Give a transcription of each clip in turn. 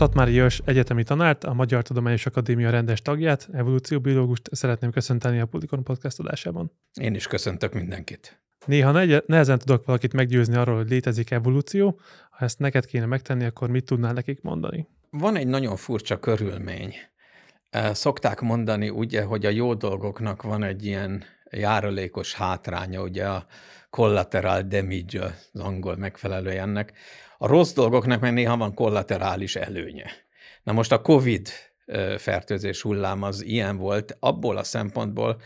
Szatmári Jörs egyetemi tanárt, a Magyar Tudományos Akadémia rendes tagját, evolúcióbiológust szeretném köszönteni a Polikon podcast adásában. Én is köszöntök mindenkit. Néha negy- nehezen tudok valakit meggyőzni arról, hogy létezik evolúció. Ha ezt neked kéne megtenni, akkor mit tudnál nekik mondani? Van egy nagyon furcsa körülmény. Szokták mondani ugye, hogy a jó dolgoknak van egy ilyen járulékos hátránya, ugye a collateral damage az angol megfelelő ennek. A rossz dolgoknak meg néha van kollaterális előnye. Na most a COVID fertőzés hullám az ilyen volt abból a szempontból,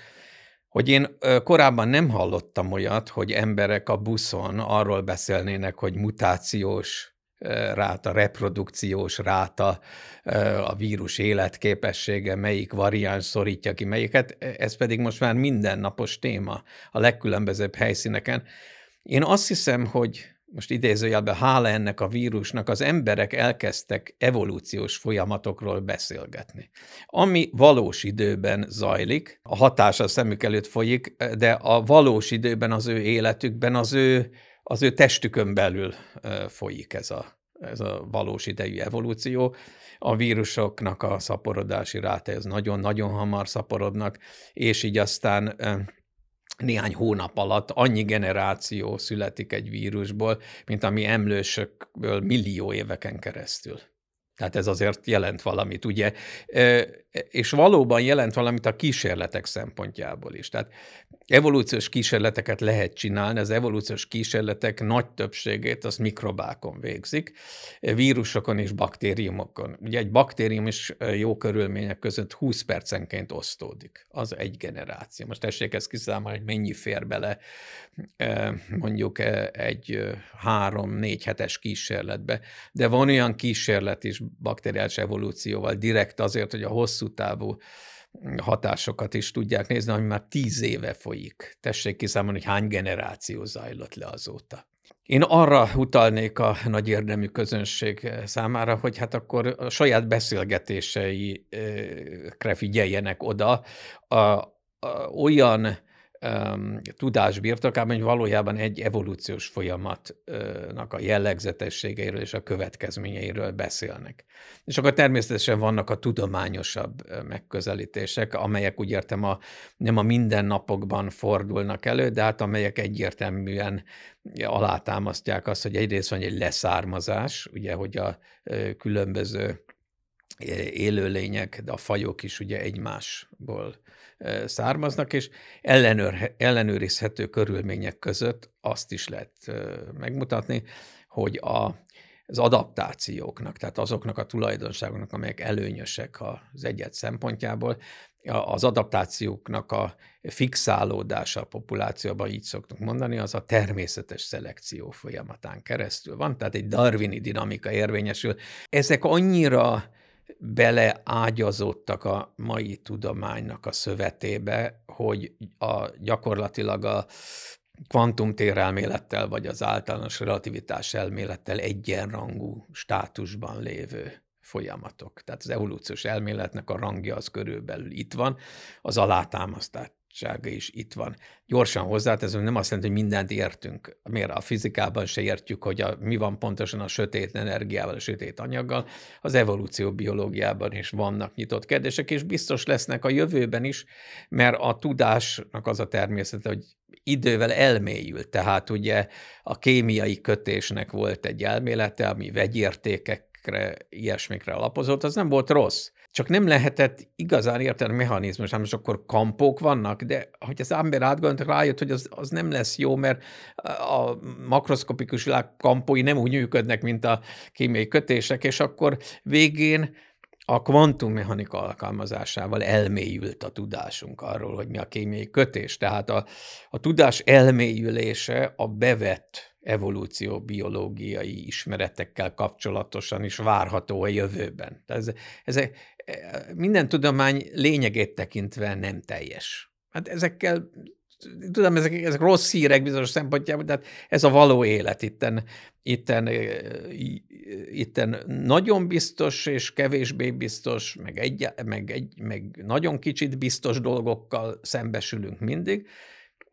hogy én korábban nem hallottam olyat, hogy emberek a buszon arról beszélnének, hogy mutációs ráta, reprodukciós ráta, a vírus életképessége, melyik variáns szorítja ki melyiket, ez pedig most már mindennapos téma a legkülönbözőbb helyszíneken. Én azt hiszem, hogy most idézőjelben hála ennek a vírusnak az emberek elkezdtek evolúciós folyamatokról beszélgetni. Ami valós időben zajlik, a hatása a szemük előtt folyik, de a valós időben az ő életükben, az ő, az ő testükön belül folyik ez a, ez a valós idejű evolúció. A vírusoknak a szaporodási ráta, ez nagyon-nagyon hamar szaporodnak, és így aztán néhány hónap alatt annyi generáció születik egy vírusból, mint ami emlősökből millió éveken keresztül. Tehát ez azért jelent valamit, ugye? És valóban jelent valamit a kísérletek szempontjából is. Tehát evolúciós kísérleteket lehet csinálni, az evolúciós kísérletek nagy többségét az mikrobákon végzik, vírusokon és baktériumokon. Ugye egy baktérium is jó körülmények között 20 percenként osztódik. Az egy generáció. Most tessék ezt kiszámolni, hogy mennyi fér bele mondjuk egy három-négy hetes kísérletbe. De van olyan kísérlet is bakteriális evolúcióval direkt azért, hogy a hosszú távú hatásokat is tudják nézni, ami már tíz éve folyik. Tessék kiszámolni, hogy hány generáció zajlott le azóta. Én arra utalnék a nagy érdemű közönség számára, hogy hát akkor a saját beszélgetéseikre figyeljenek oda, a, a, olyan um, tudás birtokában, hogy valójában egy evolúciós folyamatnak a jellegzetességeiről és a következményeiről beszélnek. És akkor természetesen vannak a tudományosabb megközelítések, amelyek úgy értem a, nem a mindennapokban fordulnak elő, de hát amelyek egyértelműen alátámasztják azt, hogy egyrészt van egy leszármazás, ugye, hogy a különböző élőlények, de a fajok is ugye egymásból származnak, és ellenőr, ellenőrizhető körülmények között azt is lehet megmutatni, hogy a, az adaptációknak, tehát azoknak a tulajdonságoknak, amelyek előnyösek az egyet szempontjából, az adaptációknak a fixálódása a populációban, így szoktunk mondani, az a természetes szelekció folyamatán keresztül van, tehát egy darwini dinamika érvényesül. Ezek annyira beleágyazottak a mai tudománynak a szövetébe, hogy a, gyakorlatilag a kvantumtérelmélettel vagy az általános relativitás elmélettel egyenrangú státusban lévő folyamatok. Tehát az evolúciós elméletnek a rangja az körülbelül itt van, az alátámasztás sága is itt van. Gyorsan hozzáteszem, nem azt jelenti, hogy mindent értünk. Miért a fizikában se értjük, hogy a, mi van pontosan a sötét energiával, a sötét anyaggal. Az evolúció biológiában is vannak nyitott kérdések, és biztos lesznek a jövőben is, mert a tudásnak az a természete, hogy idővel elmélyült. Tehát ugye a kémiai kötésnek volt egy elmélete, ami vegyértékekre, ilyesmikre alapozott, az nem volt rossz csak nem lehetett igazán érteni a mechanizmus, hát most akkor kampók vannak, de hogy az ember átgondoltak, rájött, hogy az, az nem lesz jó, mert a makroszkopikus világ kampói nem úgy működnek, mint a kémiai kötések, és akkor végén a kvantummechanika alkalmazásával elmélyült a tudásunk arról, hogy mi a kémiai kötés. Tehát a, a tudás elmélyülése a bevett evolúció biológiai ismeretekkel kapcsolatosan is várható a jövőben. Ez, ez, minden tudomány lényegét tekintve nem teljes. Hát ezekkel tudom, ezek, ezek rossz hírek bizonyos szempontjából, de ez a való élet itten, itten, itten nagyon biztos és kevésbé biztos, meg, egy, meg, egy, meg nagyon kicsit biztos dolgokkal szembesülünk mindig,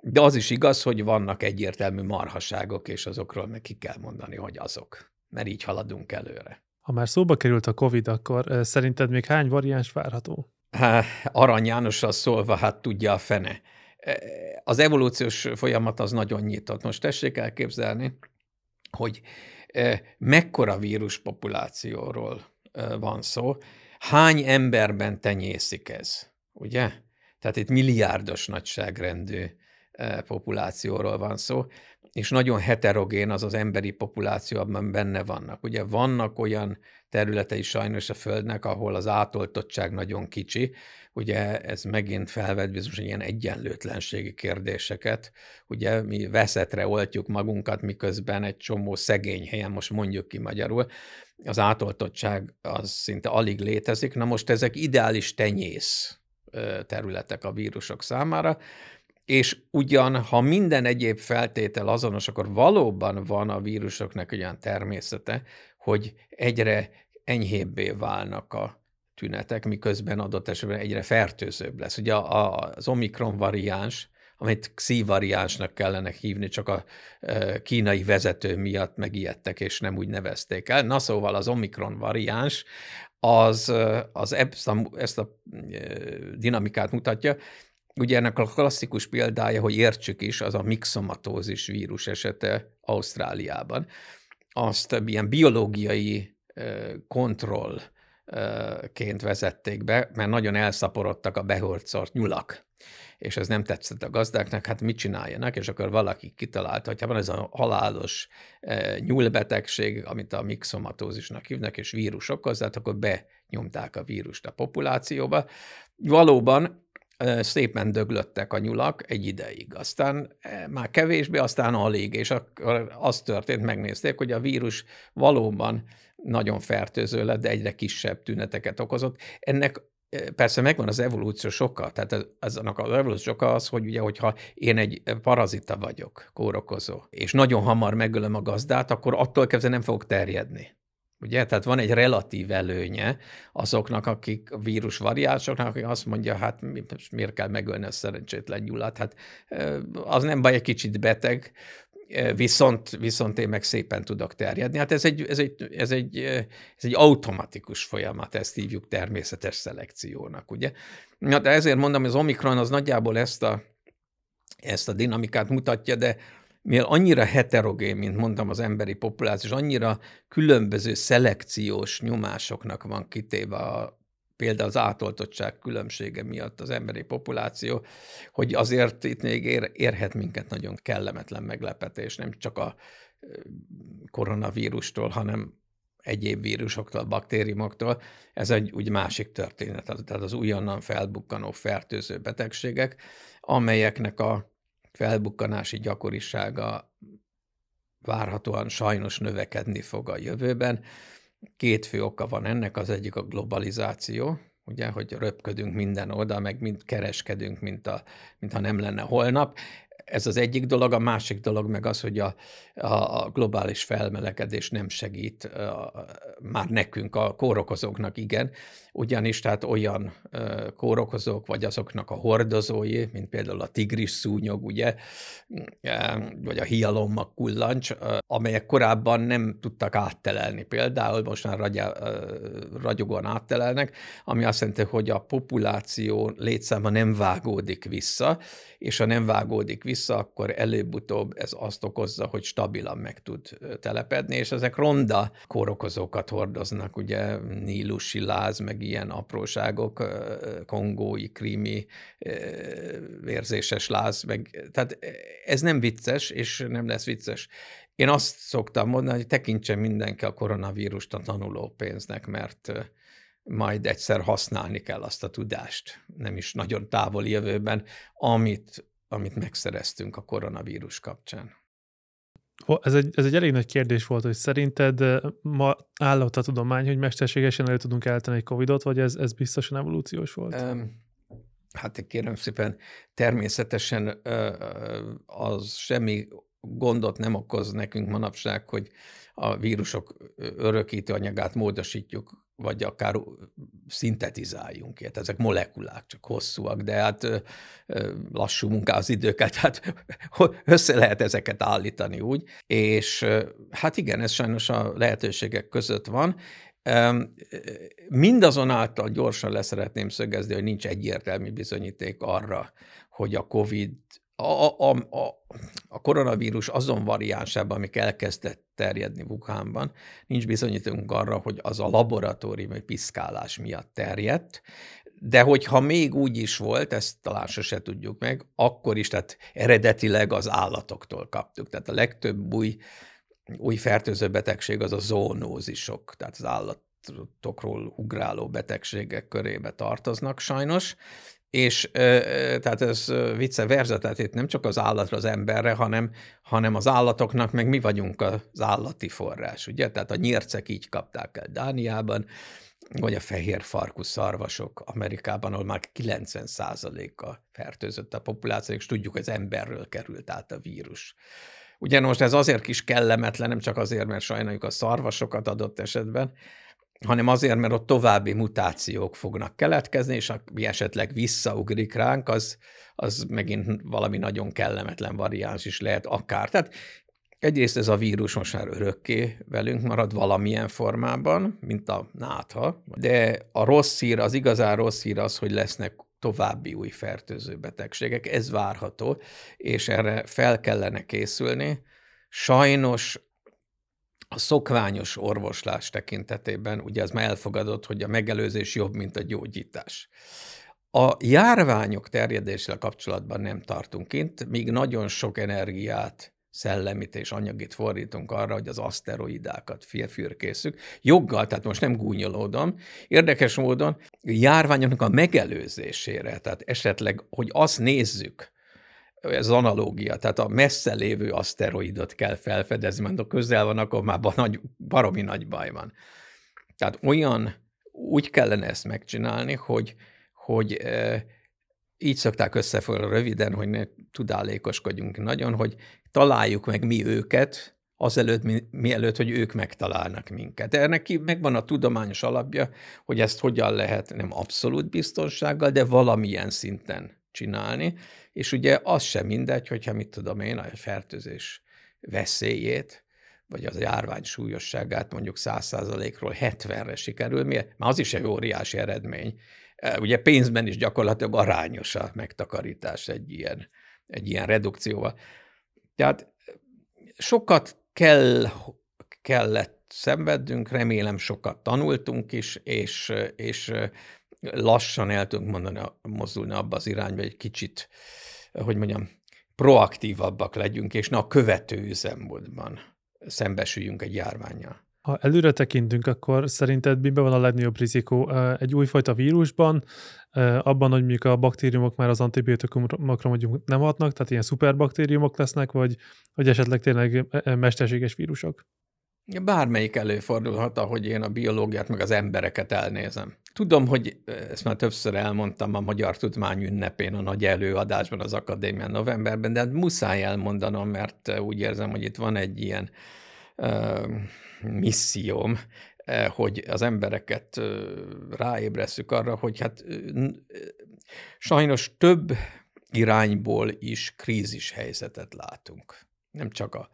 de az is igaz, hogy vannak egyértelmű marhaságok, és azokról meg ki kell mondani, hogy azok, mert így haladunk előre. Ha már szóba került a COVID, akkor szerinted még hány variáns várható? Há, Arany Jánossal szólva, hát tudja a fene. Az evolúciós folyamat az nagyon nyitott. Most tessék elképzelni, hogy mekkora víruspopulációról van szó, hány emberben tenyészik ez, ugye? Tehát itt milliárdos nagyságrendű populációról van szó, és nagyon heterogén az az emberi populáció, abban benne vannak. Ugye vannak olyan területei sajnos a Földnek, ahol az átoltottság nagyon kicsi, ugye ez megint felvet bizonyos ilyen egyenlőtlenségi kérdéseket, ugye mi veszetre oltjuk magunkat, miközben egy csomó szegény helyen, most mondjuk ki magyarul, az átoltottság az szinte alig létezik. Na most ezek ideális tenyész területek a vírusok számára, és ugyan, ha minden egyéb feltétel azonos, akkor valóban van a vírusoknak olyan természete, hogy egyre enyhébbé válnak a tünetek, miközben adott esetben egyre fertőzőbb lesz. Ugye az Omikron variáns, amit Xi variánsnak kellene hívni, csak a kínai vezető miatt megijedtek, és nem úgy nevezték el. Na szóval az Omikron variáns az, az ezt, a, ezt a dinamikát mutatja, Ugye ennek a klasszikus példája, hogy értsük is, az a mixomatózis vírus esete Ausztráliában. Azt ilyen biológiai kontrollként vezették be, mert nagyon elszaporodtak a behorcolt nyulak és ez nem tetszett a gazdáknak, hát mit csináljanak, és akkor valaki kitalálta, hogy ha van ez a halálos e, nyúlbetegség, amit a mixomatózisnak hívnak, és vírus okoz, hát akkor benyomták a vírust a populációba. Valóban szépen döglöttek a nyulak egy ideig. Aztán már kevésbé, aztán alig, és akkor az történt, megnézték, hogy a vírus valóban nagyon fertőző lett, de egyre kisebb tüneteket okozott. Ennek persze megvan az evolúciós oka, tehát aznak az evolúciós oka az, hogy ugye, hogyha én egy parazita vagyok, kórokozó, és nagyon hamar megölöm a gazdát, akkor attól kezdve nem fogok terjedni. Ugye? Tehát van egy relatív előnye azoknak, akik a vírus variánsoknak, akik azt mondja, hát miért kell megölni a szerencsétlen gyulát? Hát az nem baj, egy kicsit beteg, viszont, viszont én meg szépen tudok terjedni. Hát ez egy, ez, egy, ez, egy, ez egy automatikus folyamat, ezt hívjuk természetes szelekciónak, ugye? Na, de ezért mondom, az Omikron az nagyjából ezt a, ezt a dinamikát mutatja, de mivel annyira heterogén, mint mondtam, az emberi populáció, és annyira különböző szelekciós nyomásoknak van kitéve a, például az átoltottság különbsége miatt az emberi populáció, hogy azért itt még ér, érhet minket nagyon kellemetlen meglepetés, nem csak a koronavírustól, hanem egyéb vírusoktól, baktériumoktól. Ez egy úgy másik történet, tehát az újonnan felbukkanó fertőző betegségek, amelyeknek a felbukkanási gyakorisága várhatóan sajnos növekedni fog a jövőben. Két fő oka van ennek, az egyik a globalizáció, ugye, hogy röpködünk minden oda, meg mind kereskedünk, mint, a, mintha nem lenne holnap. Ez az egyik dolog, a másik dolog meg az, hogy a, a globális felmelegedés nem segít a, már nekünk, a kórokozóknak igen, ugyanis tehát olyan kórokozók, vagy azoknak a hordozói, mint például a tigris szúnyog, ugye, vagy a hialomma kullancs, amelyek korábban nem tudtak áttelelni. Például most már ragyá, ragyogóan áttelelnek, ami azt jelenti, hogy a populáció létszáma nem vágódik vissza, és ha nem vágódik vissza, akkor előbb-utóbb ez azt okozza, hogy stabilan meg tud telepedni, és ezek ronda kórokozókat hordoznak, ugye nílusi láz, meg ilyen apróságok, kongói, krími, vérzéses láz, meg, tehát ez nem vicces, és nem lesz vicces. Én azt szoktam mondani, hogy tekintsen mindenki a koronavírust a tanuló pénznek, mert majd egyszer használni kell azt a tudást, nem is nagyon távoli jövőben, amit, amit megszereztünk a koronavírus kapcsán. Ez egy, ez egy elég nagy kérdés volt, hogy szerinted ma állott a tudomány, hogy mesterségesen elő tudunk eltenni egy Covid-ot, vagy ez, ez biztosan evolúciós volt? Um, hát kérem szépen, természetesen az semmi gondot nem okoz nekünk manapság, hogy a vírusok örökítő anyagát módosítjuk vagy akár szintetizáljunk ilyet. Ezek molekulák, csak hosszúak, de hát lassú munká az időket, hát össze lehet ezeket állítani úgy, és hát igen, ez sajnos a lehetőségek között van. Mindazonáltal gyorsan leszeretném szögezni, hogy nincs egyértelmű bizonyíték arra, hogy a COVID, a, a, a, koronavírus azon variánsában, amik elkezdett terjedni Wuhanban, nincs bizonyítunk arra, hogy az a laboratóriumi piszkálás miatt terjedt, de hogyha még úgy is volt, ezt talán sose tudjuk meg, akkor is, tehát eredetileg az állatoktól kaptuk. Tehát a legtöbb új, új fertőző betegség az a zoonózisok, tehát az állatokról ugráló betegségek körébe tartoznak sajnos, és tehát ez vice versa, tehát itt nem csak az állatra, az emberre, hanem, hanem az állatoknak, meg mi vagyunk az állati forrás, ugye? Tehát a nyírcek így kapták el Dániában, vagy a fehér farkú szarvasok Amerikában, ahol már 90%-a fertőzött a populáció, és tudjuk, az emberről került át a vírus. Ugye most ez azért is kellemetlen, nem csak azért, mert sajnáljuk a szarvasokat adott esetben, hanem azért, mert ott további mutációk fognak keletkezni, és ami esetleg visszaugrik ránk, az, az megint valami nagyon kellemetlen variáns is lehet akár. Tehát Egyrészt ez a vírus most már örökké velünk marad valamilyen formában, mint a nátha, de a rossz hír, az igazán rossz hír az, hogy lesznek további új fertőző betegségek, ez várható, és erre fel kellene készülni. Sajnos a szokványos orvoslás tekintetében, ugye az már elfogadott, hogy a megelőzés jobb, mint a gyógyítás. A járványok terjedéssel kapcsolatban nem tartunk kint, míg nagyon sok energiát szellemit és anyagit fordítunk arra, hogy az aszteroidákat fürkészük. Joggal, tehát most nem gúnyolódom. Érdekes módon járványoknak a megelőzésére, tehát esetleg, hogy azt nézzük, ez analógia, tehát a messze lévő aszteroidot kell felfedezni, mert a közel van, akkor már nagy, baromi nagy baj van. Tehát olyan, úgy kellene ezt megcsinálni, hogy, hogy e, így szokták összefoglalni röviden, hogy ne tudálékoskodjunk nagyon, hogy találjuk meg mi őket, azelőtt, mi, mielőtt, hogy ők megtalálnak minket. Ennek megvan a tudományos alapja, hogy ezt hogyan lehet nem abszolút biztonsággal, de valamilyen szinten csinálni, és ugye az sem mindegy, hogyha mit tudom én, a fertőzés veszélyét, vagy az járvány súlyosságát mondjuk 100%-ról 70-re sikerül, mert az is egy óriási eredmény. Ugye pénzben is gyakorlatilag arányos a megtakarítás egy ilyen, egy ilyen redukcióval. Tehát sokat kell, kellett szenvednünk, remélem sokat tanultunk is, és, és lassan el tudunk mondani, mozdulni abba az irányba, egy kicsit, hogy mondjam, proaktívabbak legyünk, és ne a követő üzemmódban szembesüljünk egy járványjal. Ha előre tekintünk, akkor szerinted miben van a legnagyobb rizikó? Egy újfajta vírusban, abban, hogy mondjuk a baktériumok már az antibiotikumokra mondjuk nem hatnak, tehát ilyen szuperbaktériumok lesznek, vagy, vagy esetleg tényleg mesterséges vírusok? Bármelyik előfordulhat, ahogy én a biológiát meg az embereket elnézem. Tudom, hogy ezt már többször elmondtam a Magyar Tudomány ünnepén, a nagy előadásban az Akadémián novemberben, de hát muszáj elmondanom, mert úgy érzem, hogy itt van egy ilyen uh, misszióm, hogy az embereket ráébresszük arra, hogy hát sajnos több irányból is krízis helyzetet látunk. Nem csak a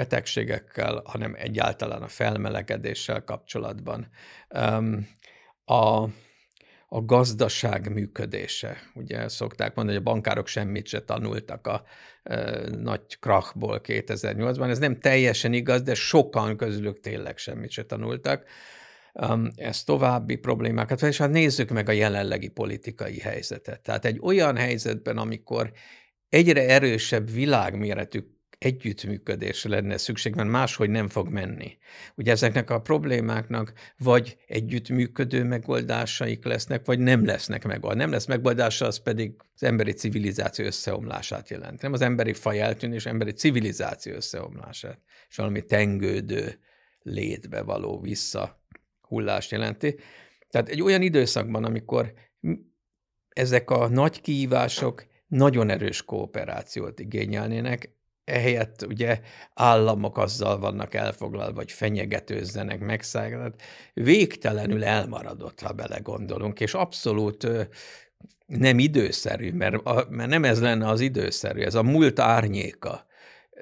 betegségekkel, hanem egyáltalán a felmelegedéssel kapcsolatban. A, a gazdaság működése. Ugye szokták mondani, hogy a bankárok semmit se tanultak a e, nagy krachból 2008-ban. Ez nem teljesen igaz, de sokan közülük tényleg semmit se tanultak. Ez további problémákat, és hát nézzük meg a jelenlegi politikai helyzetet. Tehát egy olyan helyzetben, amikor egyre erősebb világméretű együttműködésre lenne szükség, mert máshogy nem fog menni. Ugye ezeknek a problémáknak vagy együttműködő megoldásaik lesznek, vagy nem lesznek megoldás. Nem lesz megoldása, az pedig az emberi civilizáció összeomlását jelent. Nem az emberi faj eltűnés, emberi civilizáció összeomlását, és valami tengődő létbe való visszahullást jelenti. Tehát egy olyan időszakban, amikor ezek a nagy kihívások nagyon erős kooperációt igényelnének, ehelyett ugye államok azzal vannak elfoglalva, vagy fenyegetőzzenek, megszállnak. Végtelenül elmaradott, ha belegondolunk, és abszolút nem időszerű, mert, mert nem ez lenne az időszerű, ez a múlt árnyéka.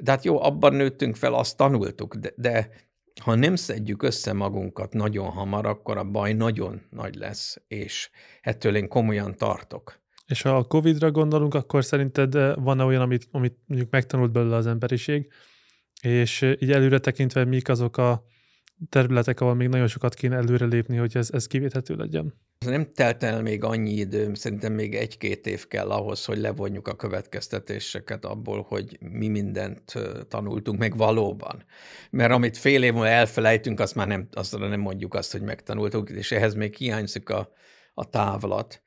De hát jó, abban nőttünk fel, azt tanultuk, de, de ha nem szedjük össze magunkat nagyon hamar, akkor a baj nagyon nagy lesz, és ettől én komolyan tartok. És ha a Covid-ra gondolunk, akkor szerinted eh, van-e olyan, amit, amit mondjuk megtanult belőle az emberiség, és eh, így előre tekintve mik azok a területek, ahol még nagyon sokat kéne előrelépni, hogy ez, ez kivéthető legyen? Nem telt el még annyi időm, szerintem még egy-két év kell ahhoz, hogy levonjuk a következtetéseket abból, hogy mi mindent tanultunk meg valóban. Mert amit fél év múlva elfelejtünk, azt már nem, azt nem mondjuk azt, hogy megtanultuk, és ehhez még hiányzik a, a távlat.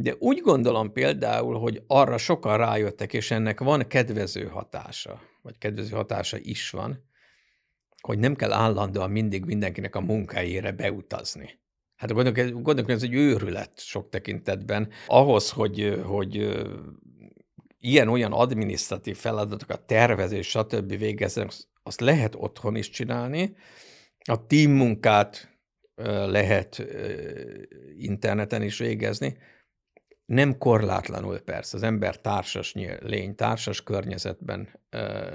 De úgy gondolom például, hogy arra sokan rájöttek, és ennek van kedvező hatása, vagy kedvező hatása is van, hogy nem kell állandóan mindig mindenkinek a munkájére beutazni. Hát gondolom, gondolom, ez egy őrület sok tekintetben. Ahhoz, hogy, hogy ilyen-olyan adminisztratív feladatokat, tervezés, stb. végezzenek, azt lehet otthon is csinálni. A team munkát lehet interneten is végezni. Nem korlátlanul persze, az ember társas lény, társas környezetben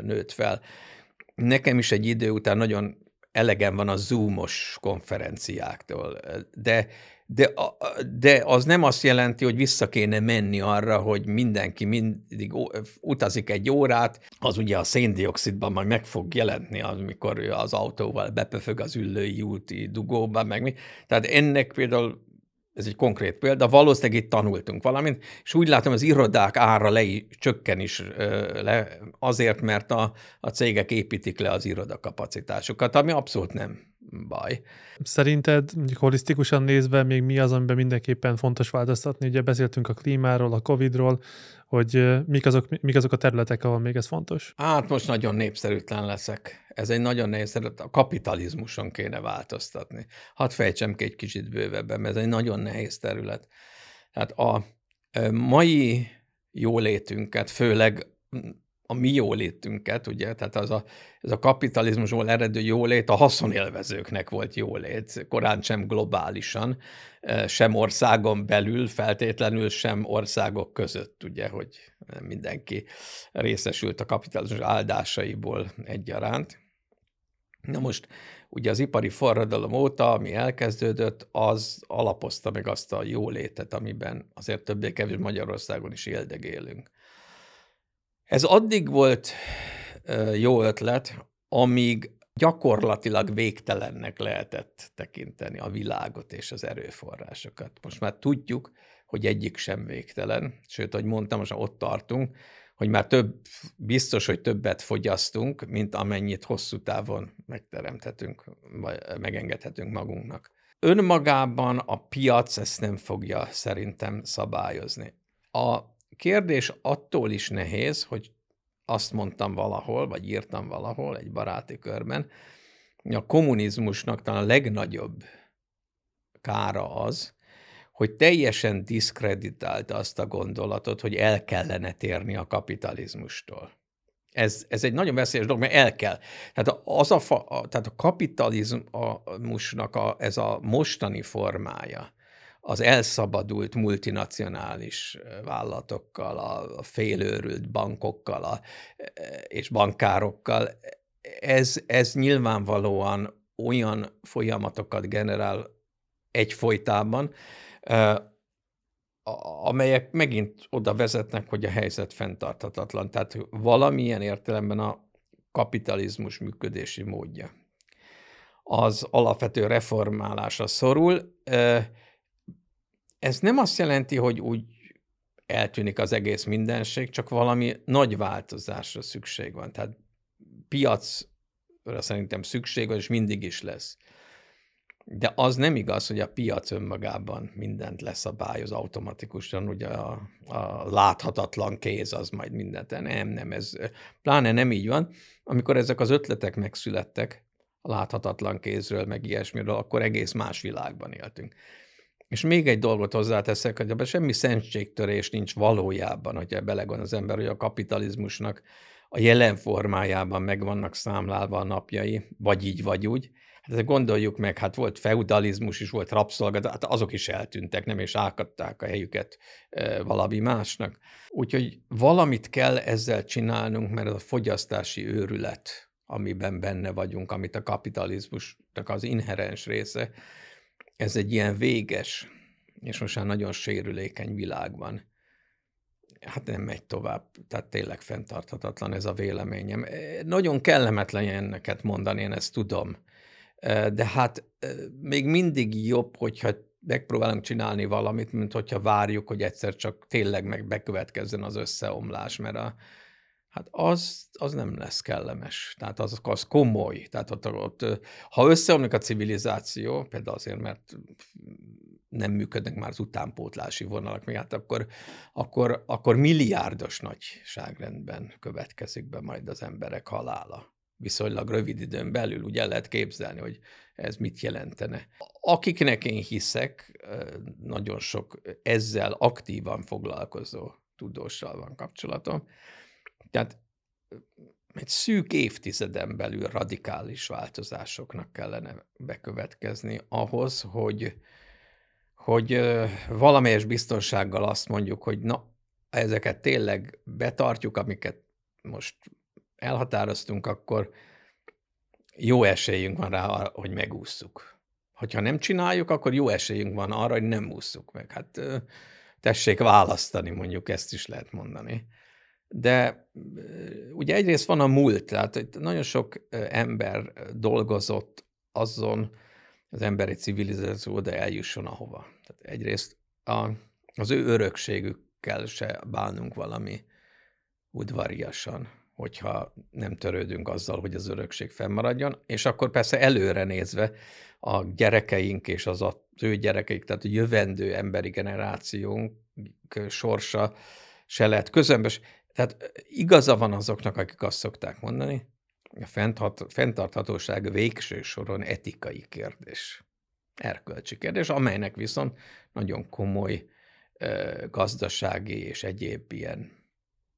nőtt fel. Nekem is egy idő után nagyon elegem van a zoomos konferenciáktól, de, de, de az nem azt jelenti, hogy vissza kéne menni arra, hogy mindenki mindig utazik egy órát, az ugye a széndiokszidban majd meg fog jelentni, amikor az autóval bepöfög az üllői úti dugóba, meg mi. Tehát ennek például ez egy konkrét példa, valószínűleg itt tanultunk valamit, és úgy látom, az irodák ára le, csökken is le, azért, mert a, a cégek építik le az irodakapacitásokat, ami abszolút nem baj. Szerinted holisztikusan nézve még mi az, amiben mindenképpen fontos változtatni? Ugye beszéltünk a klímáról, a Covid-ról, hogy mik azok, mik azok a területek, ahol még ez fontos? Hát most nagyon népszerűtlen leszek. Ez egy nagyon nehéz terület. A kapitalizmuson kéne változtatni. Hadd fejtsem ki egy kicsit bővebben, ez egy nagyon nehéz terület. Tehát a mai jólétünket, főleg a mi jólétünket, ugye, tehát az a, ez a kapitalizmusból eredő jólét a haszonélvezőknek volt jólét, korán sem globálisan, sem országon belül feltétlenül, sem országok között, ugye, hogy mindenki részesült a kapitalizmus áldásaiból egyaránt. Na most ugye az ipari forradalom óta, ami elkezdődött, az alapozta meg azt a jólétet, amiben azért többé-kevés Magyarországon is éldegélünk. Ez addig volt jó ötlet, amíg gyakorlatilag végtelennek lehetett tekinteni a világot és az erőforrásokat. Most már tudjuk, hogy egyik sem végtelen, sőt, ahogy mondtam, most ott tartunk, hogy már több, biztos, hogy többet fogyasztunk, mint amennyit hosszú távon megteremthetünk, vagy megengedhetünk magunknak. Önmagában a piac ezt nem fogja szerintem szabályozni. A kérdés attól is nehéz, hogy azt mondtam valahol, vagy írtam valahol egy baráti körben, a kommunizmusnak talán a legnagyobb kára az, hogy teljesen diszkreditálta azt a gondolatot, hogy el kellene térni a kapitalizmustól. Ez, ez egy nagyon veszélyes dolog, mert el kell. Tehát, az a, fa, a, tehát a kapitalizmusnak a, ez a mostani formája, az elszabadult multinacionális vállalatokkal, a félőrült bankokkal a, és bankárokkal, ez, ez nyilvánvalóan olyan folyamatokat generál egyfolytában, amelyek megint oda vezetnek, hogy a helyzet fenntarthatatlan. Tehát valamilyen értelemben a kapitalizmus működési módja az alapvető reformálásra szorul. Ez nem azt jelenti, hogy úgy eltűnik az egész mindenség, csak valami nagy változásra szükség van. Tehát piacra szerintem szükség van, és mindig is lesz. De az nem igaz, hogy a piac önmagában mindent leszabályoz automatikusan, ugye a, a láthatatlan kéz az majd mindent. Nem, nem, ez pláne nem így van. Amikor ezek az ötletek megszülettek a láthatatlan kézről, meg ilyesmiről, akkor egész más világban éltünk. És még egy dolgot hozzáteszek, hogy ebben semmi szentségtörés nincs valójában, hogyha belegond az ember, hogy a kapitalizmusnak a jelen formájában meg vannak számlálva a napjai, vagy így, vagy úgy, Hát gondoljuk meg, hát volt feudalizmus is, volt rabszolga, hát azok is eltűntek, nem, és átadták a helyüket valami másnak. Úgyhogy valamit kell ezzel csinálnunk, mert a fogyasztási őrület, amiben benne vagyunk, amit a kapitalizmusnak az inherens része, ez egy ilyen véges, és most már nagyon sérülékeny világban. Hát nem megy tovább, tehát tényleg fenntarthatatlan ez a véleményem. Nagyon kellemetlen enneket mondani, én ezt tudom. De hát még mindig jobb, hogyha megpróbálunk csinálni valamit, mint hogyha várjuk, hogy egyszer csak tényleg meg bekövetkezzen az összeomlás, mert a, hát az, az nem lesz kellemes. Tehát az, az komoly. Tehát ott, ott, ha összeomlik a civilizáció, például azért, mert nem működnek már az utánpótlási vonalak miatt, akkor, akkor, akkor milliárdos nagyságrendben következik be majd az emberek halála. Viszonylag rövid időn belül ugye lehet képzelni, hogy ez mit jelentene. Akiknek én hiszek, nagyon sok ezzel aktívan foglalkozó tudóssal van kapcsolatom, tehát egy szűk évtizeden belül radikális változásoknak kellene bekövetkezni ahhoz, hogy, hogy valamelyes biztonsággal azt mondjuk, hogy na, ezeket tényleg betartjuk, amiket most elhatároztunk, akkor jó esélyünk van rá, hogy megússzuk. Hogyha nem csináljuk, akkor jó esélyünk van arra, hogy nem ússzuk meg. Hát tessék választani, mondjuk ezt is lehet mondani. De ugye egyrészt van a múlt, tehát nagyon sok ember dolgozott azon, az emberi civilizáció oda eljusson ahova. Tehát egyrészt a, az ő örökségükkel se bánunk valami udvariasan, hogyha nem törődünk azzal, hogy az örökség fennmaradjon, és akkor persze előre nézve a gyerekeink és az, az ő gyerekeik, tehát a jövendő emberi generációnk sorsa se lehet közömbös. Tehát igaza van azoknak, akik azt szokták mondani, a fenntarthatóság végső soron etikai kérdés, erkölcsi kérdés, amelynek viszont nagyon komoly gazdasági és egyéb ilyen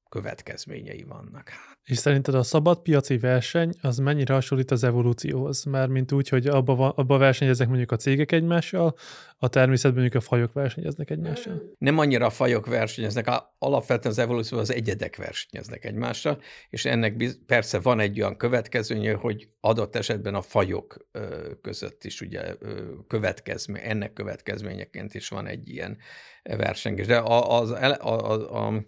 következményei vannak. És szerinted a szabad piaci verseny az mennyire hasonlít az evolúcióhoz? Mert mint úgy, hogy abba, abba versenyeznek mondjuk a cégek egymással, a természetben mondjuk a fajok versenyeznek egymással? Nem annyira a fajok versenyeznek, alapvetően az evolúció az egyedek versenyeznek egymással, és ennek biz- persze van egy olyan következménye, hogy adott esetben a fajok között is ugye következmény, ennek következményeként is van egy ilyen versengés. De az, az, az, az, az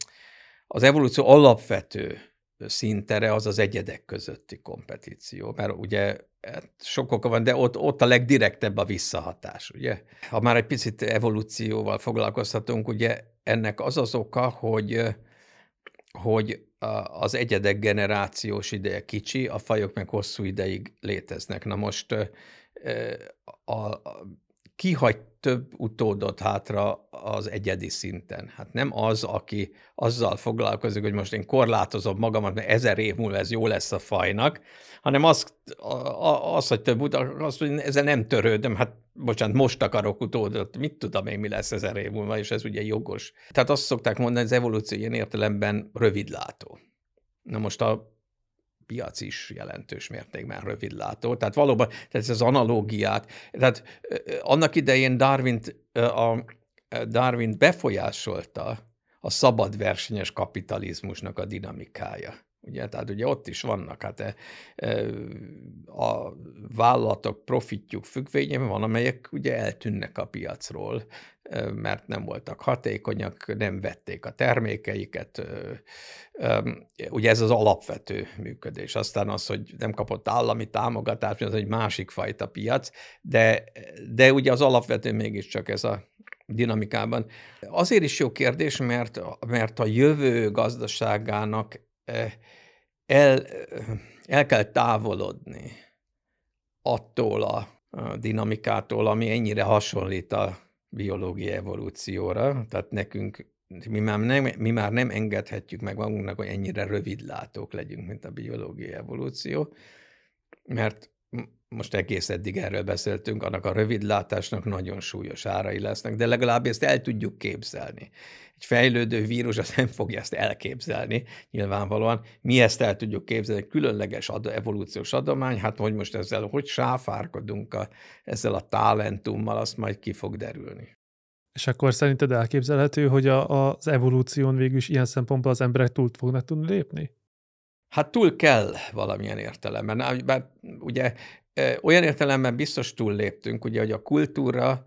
evolúció alapvető szintere az az egyedek közötti kompetíció, mert ugye hát sok oka van, de ott, ott a legdirektebb a visszahatás, ugye? Ha már egy picit evolúcióval foglalkozhatunk, ugye ennek az az oka, hogy, hogy az egyedek generációs ideje kicsi, a fajok meg hosszú ideig léteznek. Na most a, a, kihagy több utódot hátra az egyedi szinten. Hát nem az, aki azzal foglalkozik, hogy most én korlátozom magamat, mert ezer év múlva ez jó lesz a fajnak, hanem az, az hogy több utódot, azt, hogy ezzel nem törődöm, hát bocsánat, most akarok utódot, mit tudom én, mi lesz ezer év múlva, és ez ugye jogos. Tehát azt szokták mondani, hogy az evolúció ilyen értelemben rövidlátó. Na most a piac is jelentős mértékben rövidlátó. Tehát valóban tehát ez az analógiát, tehát annak idején Darwin, a Darwin befolyásolta a szabad versenyes kapitalizmusnak a dinamikája. Ugye, tehát ugye ott is vannak, hát e, e, a vállalatok profitjuk függvényében van, amelyek ugye eltűnnek a piacról, mert nem voltak hatékonyak, nem vették a termékeiket. Ugye ez az alapvető működés. Aztán az, hogy nem kapott állami támogatást, az egy másik fajta piac, de, de ugye az alapvető mégiscsak ez a dinamikában. Azért is jó kérdés, mert, mert a jövő gazdaságának el, el kell távolodni attól a, dinamikától, ami ennyire hasonlít a biológiai evolúcióra, tehát nekünk mi már, nem, mi már nem engedhetjük meg magunknak, hogy ennyire rövidlátók legyünk, mint a biológiai evolúció, mert most egész eddig erről beszéltünk, annak a rövidlátásnak nagyon súlyos árai lesznek, de legalább ezt el tudjuk képzelni. Egy fejlődő vírus azt nem fogja ezt elképzelni, nyilvánvalóan. Mi ezt el tudjuk képzelni, egy különleges ad, evolúciós adomány, hát hogy most ezzel hogy sáfárkodunk a, ezzel a talentummal, azt majd ki fog derülni. És akkor szerinted elképzelhető, hogy a, az evolúción végül is ilyen szempontból az emberek túl fognak tudni lépni? Hát túl kell valamilyen értelemben. Bár ugye olyan értelemben biztos túl léptünk, ugye, hogy a kultúra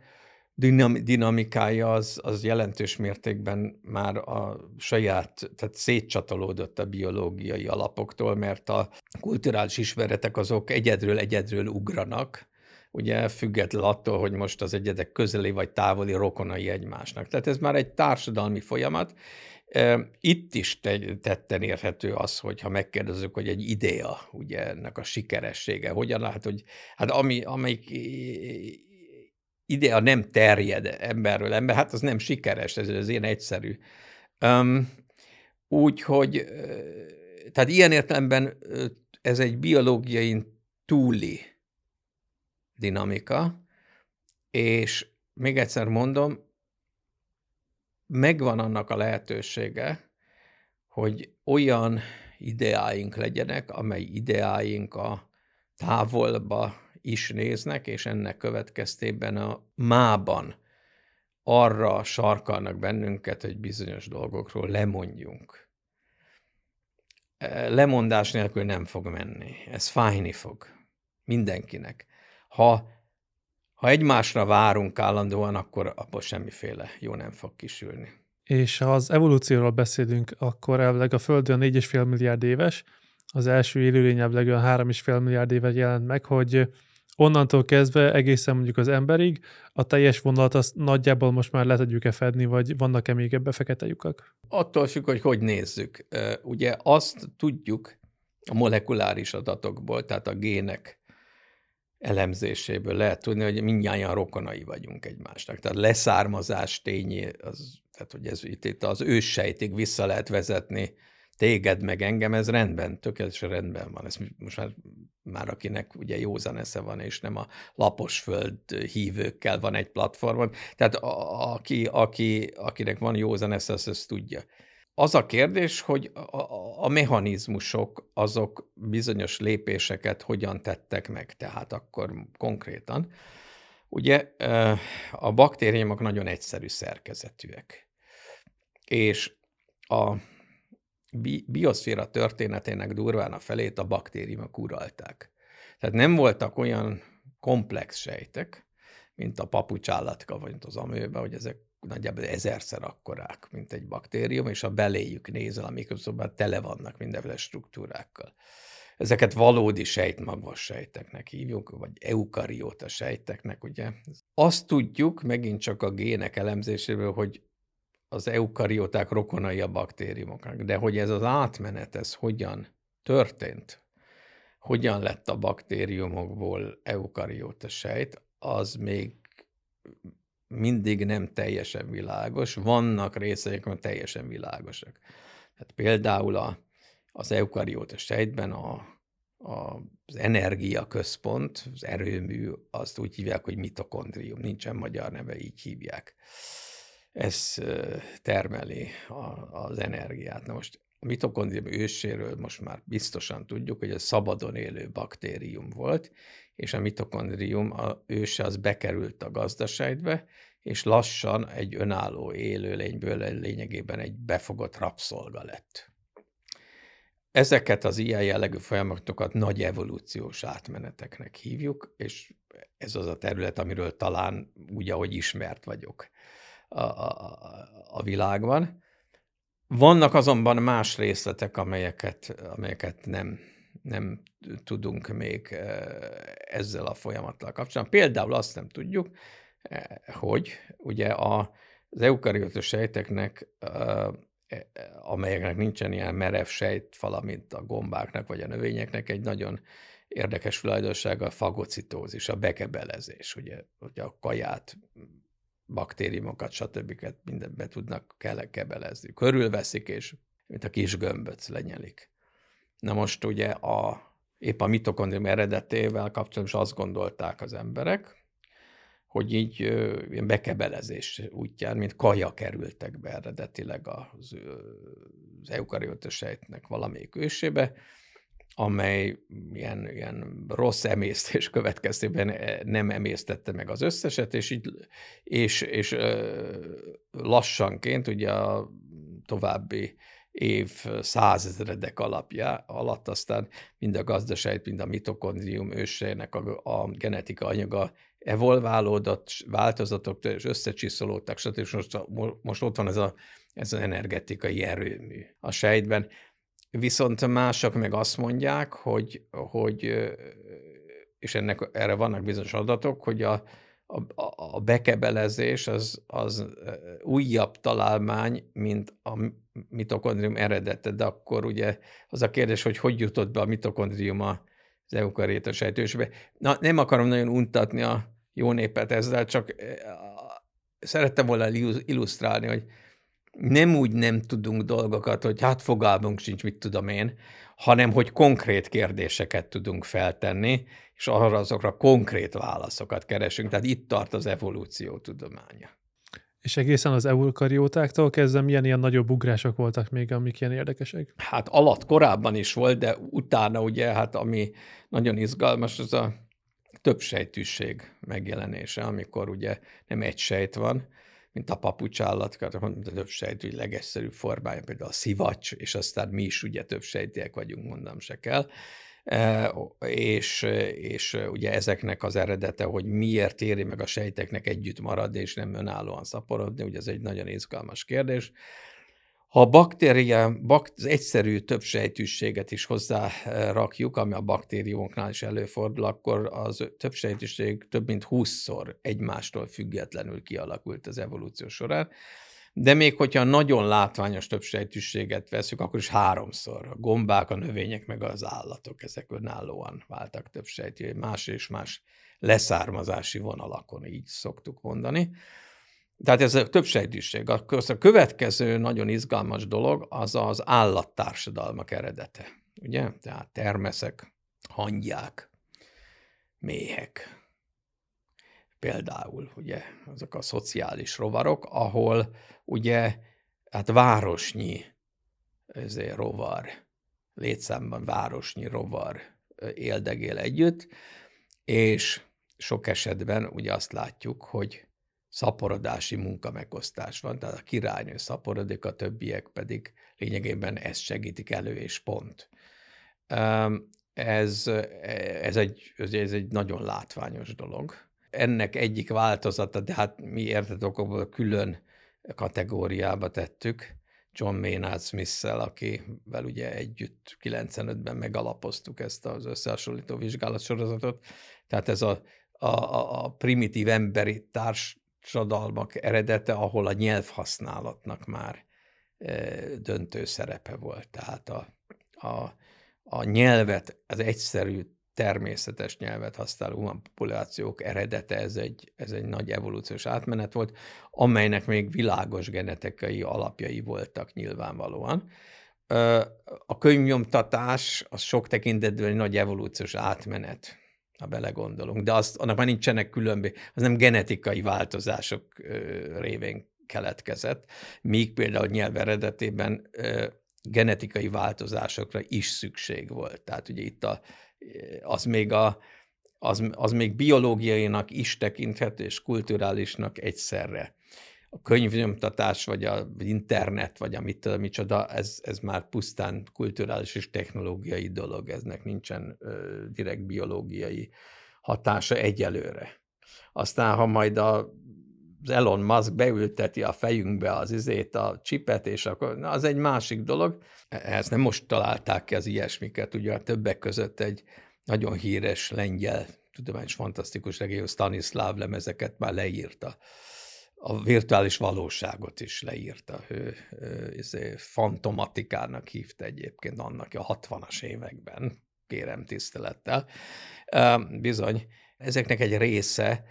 dinamikája az, az jelentős mértékben már a saját, tehát szétcsatolódott a biológiai alapoktól, mert a kulturális ismeretek azok egyedről egyedről ugranak, ugye független attól, hogy most az egyedek közeli vagy távoli rokonai egymásnak. Tehát ez már egy társadalmi folyamat. Itt is tetten érhető az, hogyha megkérdezzük, hogy egy idea, ugye ennek a sikeressége, hogyan lehet, hogy hát ami, amelyik idea nem terjed emberről ember, hát az nem sikeres, ez az én egyszerű. Úgyhogy, tehát ilyen értelemben ez egy biológiai túli dinamika, és még egyszer mondom, megvan annak a lehetősége, hogy olyan ideáink legyenek, amely ideáink a távolba is néznek, és ennek következtében a mában arra sarkalnak bennünket, hogy bizonyos dolgokról lemondjunk. Lemondás nélkül nem fog menni. Ez fájni fog. Mindenkinek. Ha, ha egymásra várunk állandóan, akkor abból semmiféle jó nem fog kisülni. És ha az evolúcióról beszélünk, akkor elvileg a Földön 4,5 milliárd éves, az első élőlény elvileg olyan 3,5 milliárd éve jelent meg, hogy onnantól kezdve egészen mondjuk az emberig, a teljes vonalat azt nagyjából most már le tudjuk-e fedni, vagy vannak-e még ebbe fekete lyukak? Attól függ, hogy hogy nézzük. Ugye azt tudjuk a molekuláris adatokból, tehát a gének elemzéséből lehet tudni, hogy mindjárt rokonai vagyunk egymásnak. Tehát leszármazás tényé, az, tehát hogy ez itt, itt az őssejtig vissza lehet vezetni téged meg engem, ez rendben, tökéletesen rendben van. Ez most már, már akinek ugye józan esze van, és nem a lapos föld hívőkkel van egy platformon. Tehát a, aki, aki, akinek van józan esze, az ezt tudja. Az a kérdés, hogy a, a mechanizmusok azok bizonyos lépéseket hogyan tettek meg, tehát akkor konkrétan. Ugye a baktériumok nagyon egyszerű szerkezetűek, és a bi- bioszféra történetének durván a felét a baktériumok uralták. Tehát nem voltak olyan komplex sejtek, mint a papucsállatka, vagy az amőbe, hogy ezek nagyjából ezerszer akkorák, mint egy baktérium, és a beléjük nézel, amik szóval tele vannak mindenféle struktúrákkal. Ezeket valódi sejtmagvas sejteknek hívjuk, vagy eukarióta sejteknek, ugye. Azt tudjuk, megint csak a gének elemzéséből, hogy az eukarióták rokonai a baktériumoknak, de hogy ez az átmenet, ez hogyan történt, hogyan lett a baktériumokból eukarióta sejt, az még mindig nem teljesen világos. Vannak részeik, amik teljesen világosak. Tehát például a, az eukarióta sejtben a, a, az energia központ, az erőmű, azt úgy hívják, hogy mitokondrium. Nincsen magyar neve, így hívják ez termeli az energiát. Na most a mitokondrium őséről most már biztosan tudjuk, hogy ez szabadon élő baktérium volt, és a mitokondrium a őse az bekerült a gazdasejtbe, és lassan egy önálló élőlényből lényegében egy befogott rabszolga lett. Ezeket az ilyen jellegű folyamatokat nagy evolúciós átmeneteknek hívjuk, és ez az a terület, amiről talán úgy, ahogy ismert vagyok a, a, világban. Vannak azonban más részletek, amelyeket, amelyeket nem, nem tudunk még e, ezzel a folyamattal kapcsolatban. Például azt nem tudjuk, e, hogy ugye a, az eukariotos sejteknek, e, amelyeknek nincsen ilyen merev sejtfala, mint a gombáknak vagy a növényeknek, egy nagyon érdekes tulajdonsága a fagocitózis, a bekebelezés, ugye, hogy a kaját baktériumokat, stb. mindent be tudnak kell kebelezni. Körülveszik, és mint a kis gömböt lenyelik. Na most ugye a, épp a mitokondrium eredetével kapcsolatban is azt gondolták az emberek, hogy így ilyen bekebelezés útján, mint kaja kerültek be eredetileg az, az eukariotos sejtnek valamelyik ősébe, amely ilyen, ilyen rossz emésztés következtében eh, nem emésztette meg az összeset, és, így, és, és lassanként ugye a további év százezredek alapja alatt, aztán mind a gazdaság, mind a mitokondrium őseinek a, a genetika anyaga evolválódott, változatok és összecsiszolódtak, stb. Most, most ott van ez, a, ez az energetikai erőmű a sejtben. Viszont mások meg azt mondják, hogy, hogy és ennek, erre vannak bizonyos adatok, hogy a, a, a bekebelezés az, az újabb találmány, mint a mitokondrium eredete, de akkor ugye az a kérdés, hogy hogy jutott be a mitokondrium az eukarióta sejtősbe. Na, nem akarom nagyon untatni a jó népet ezzel, csak szerettem volna illusztrálni, hogy nem úgy nem tudunk dolgokat, hogy hát fogalmunk sincs, mit tudom én, hanem hogy konkrét kérdéseket tudunk feltenni, és arra azokra konkrét válaszokat keresünk. Tehát itt tart az evolúció tudománya. És egészen az eukariótáktól kezdve milyen ilyen nagyobb ugrások voltak még, amik ilyen érdekesek? Hát alatt korábban is volt, de utána ugye, hát ami nagyon izgalmas, az a többsejtűség megjelenése, amikor ugye nem egy sejt van, mint a papucsállat, mint a többsejtű legegyszerűbb formája, például a szivacs, és aztán mi is ugye többsejtiek vagyunk, mondom se kell. E, és, és ugye ezeknek az eredete, hogy miért éri meg a sejteknek együtt maradni, és nem önállóan szaporodni, ugye ez egy nagyon izgalmas kérdés. Ha a baktéria, bak, az egyszerű többsejtűséget is hozzá rakjuk, ami a baktériumoknál is előfordul, akkor az többsejtűség több mint 20-szor egymástól függetlenül kialakult az evolúció során. De még hogyha nagyon látványos többsejtűséget veszük, akkor is háromszor. A gombák, a növények, meg az állatok, ezek önállóan váltak többsejtű, más és más leszármazási vonalakon, így szoktuk mondani. Tehát ez a többsejtűség. A következő nagyon izgalmas dolog az az állattársadalmak eredete. Ugye? Tehát termeszek, hangyák, méhek. Például ugye azok a szociális rovarok, ahol ugye hát városnyi ezért rovar, létszámban városnyi rovar éldegél együtt, és sok esetben ugye azt látjuk, hogy szaporodási munkamegosztás van, tehát a királynő szaporodik, a többiek pedig lényegében ezt segítik elő, és pont. Ez, ez, egy, ez egy nagyon látványos dolog. Ennek egyik változata, de hát mi érted okokból külön kategóriába tettük, John Maynard Smith-szel, akivel ugye együtt 95-ben megalapoztuk ezt az összehasonlító vizsgálatsorozatot. Tehát ez a, a, a primitív emberi társ, társadalmak eredete, ahol a nyelvhasználatnak már e, döntő szerepe volt. Tehát a, a, a nyelvet, az egyszerű természetes nyelvet használó human populációk eredete, ez egy, ez egy nagy evolúciós átmenet volt, amelynek még világos genetikai alapjai voltak nyilvánvalóan. A könyvnyomtatás az sok tekintetben egy nagy evolúciós átmenet ha belegondolunk. De azt, annak már nincsenek különböző, az nem genetikai változások révén keletkezett, míg például nyelv eredetében genetikai változásokra is szükség volt. Tehát ugye itt a, az még a, az, az még biológiainak is tekinthető, és kulturálisnak egyszerre a könyvnyomtatás, vagy a internet, vagy amit micsoda, ez, ez már pusztán kulturális és technológiai dolog, eznek nincsen ö, direkt biológiai hatása egyelőre. Aztán, ha majd a az Elon Musk beülteti a fejünkbe az izét, a csipet, és akkor na, az egy másik dolog. Ezt nem most találták ki az ilyesmiket, ugye a többek között egy nagyon híres lengyel tudományos fantasztikus regény, Stanislav lemezeket már leírta a virtuális valóságot is leírta. Ő, ő izé, fantomatikának hívta egyébként annak a 60-as években, kérem tisztelettel. Bizony, ezeknek egy része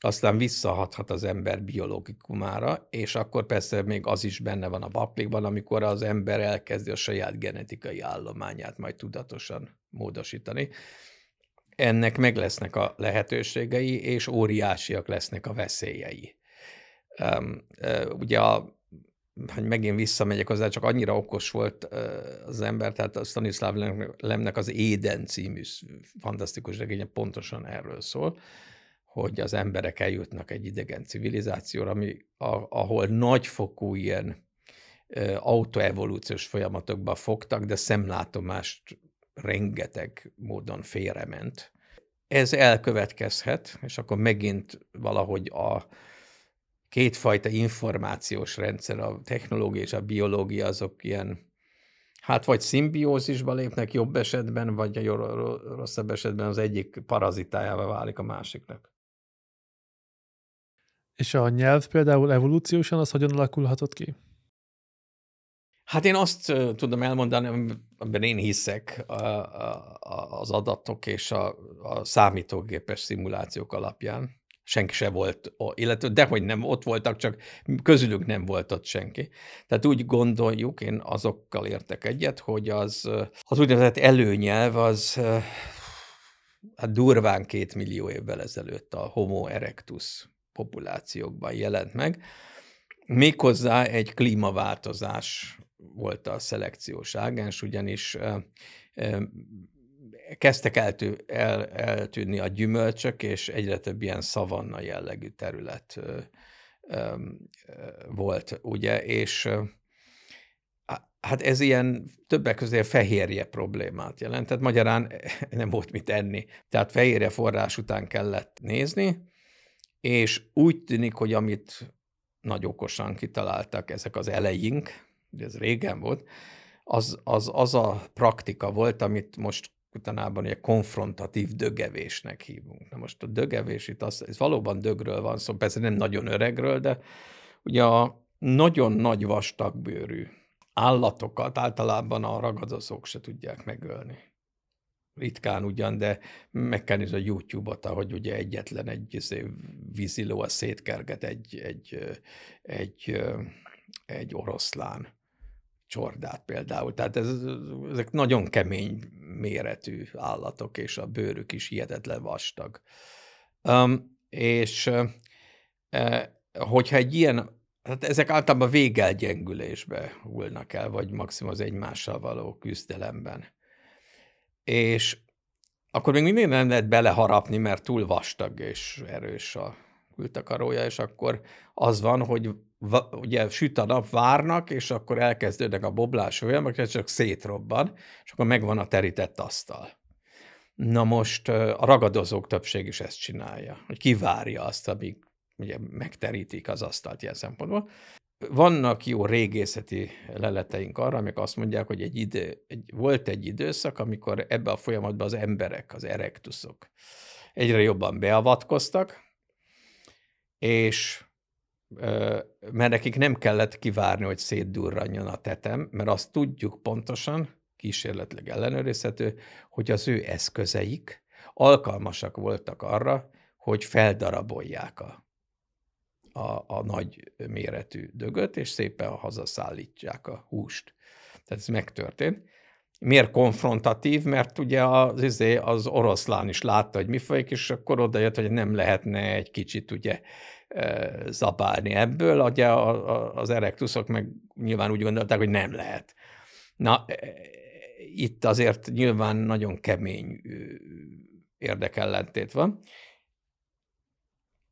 aztán visszahathat az ember biológikumára, és akkor persze még az is benne van a paklikban, amikor az ember elkezdi a saját genetikai állományát majd tudatosan módosítani. Ennek meg lesznek a lehetőségei, és óriásiak lesznek a veszélyei ugye a hogy megint visszamegyek hozzá, csak annyira okos volt az ember, tehát a Stanislav Lemnek az Éden című fantasztikus regénye pontosan erről szól, hogy az emberek eljutnak egy idegen civilizációra, ami, ahol nagyfokú ilyen autoevolúciós folyamatokba fogtak, de szemlátomást rengeteg módon félrement. Ez elkövetkezhet, és akkor megint valahogy a kétfajta információs rendszer, a technológia és a biológia azok ilyen, hát vagy szimbiózisba lépnek jobb esetben, vagy a rosszabb esetben az egyik parazitájává válik a másiknak. És a nyelv például evolúciósan az hogyan alakulhatott ki? Hát én azt tudom elmondani, amiben én hiszek a, a, az adatok és a, a számítógépes szimulációk alapján. Senki se volt, illetve dehogy nem, ott voltak, csak közülük nem volt ott senki. Tehát úgy gondoljuk, én azokkal értek egyet, hogy az, az úgynevezett előnyelv az hát durván két millió évvel ezelőtt a Homo erectus populációkban jelent meg, méghozzá egy klímaváltozás volt a szelekciós ágens, ugyanis kezdtek eltű, el, eltűnni a gyümölcsök, és egyre több ilyen szavanna jellegű terület volt, ugye, és hát ez ilyen többek közé fehérje problémát jelent, tehát magyarán nem volt mit enni. Tehát fehérje forrás után kellett nézni, és úgy tűnik, hogy amit nagy okosan kitaláltak ezek az eleink, ez régen volt, az, az, az a praktika volt, amit most utána egy konfrontatív dögevésnek hívunk. Na most a dögevés itt az, ez valóban dögről van szó, persze nem nagyon öregről, de ugye a nagyon nagy vastagbőrű állatokat általában a ragadozók se tudják megölni. Ritkán ugyan, de meg kell nézni a YouTube-ot, ahogy ugye egyetlen egy izé, víziló a szétkerget egy, egy, egy, egy oroszlán csordát például. Tehát ez, ezek nagyon kemény méretű állatok, és a bőrük is hihetetlen vastag. Um, és uh, hogyha egy ilyen, hát ezek általában végelgyengülésbe hullnak el, vagy maximum az egymással való küzdelemben. És akkor még mindig nem lehet beleharapni, mert túl vastag és erős a kültakarója, és akkor az van, hogy ugye süt a nap, várnak, és akkor elkezdődnek a boblás folyamak, és csak szétrobban, és akkor megvan a terített asztal. Na most a ragadozók többség is ezt csinálja, hogy kivárja azt, amíg ugye megterítik az asztalt ilyen szempontból. Vannak jó régészeti leleteink arra, amik azt mondják, hogy egy idő, egy, volt egy időszak, amikor ebbe a folyamatban az emberek, az erektuszok egyre jobban beavatkoztak, és mert nekik nem kellett kivárni, hogy szétdurranjon a tetem, mert azt tudjuk pontosan, kísérletleg ellenőrizhető, hogy az ő eszközeik alkalmasak voltak arra, hogy feldarabolják a, a, a nagy méretű dögöt, és szépen hazaszállítják a húst. Tehát ez megtörtént. Miért konfrontatív? Mert ugye az, izé, az oroszlán is látta, hogy mi folyik, és akkor odajött, hogy nem lehetne egy kicsit ugye zabálni ebből, ugye az erektuszok meg nyilván úgy gondolták, hogy nem lehet. Na, e, itt azért nyilván nagyon kemény érdekellentét van.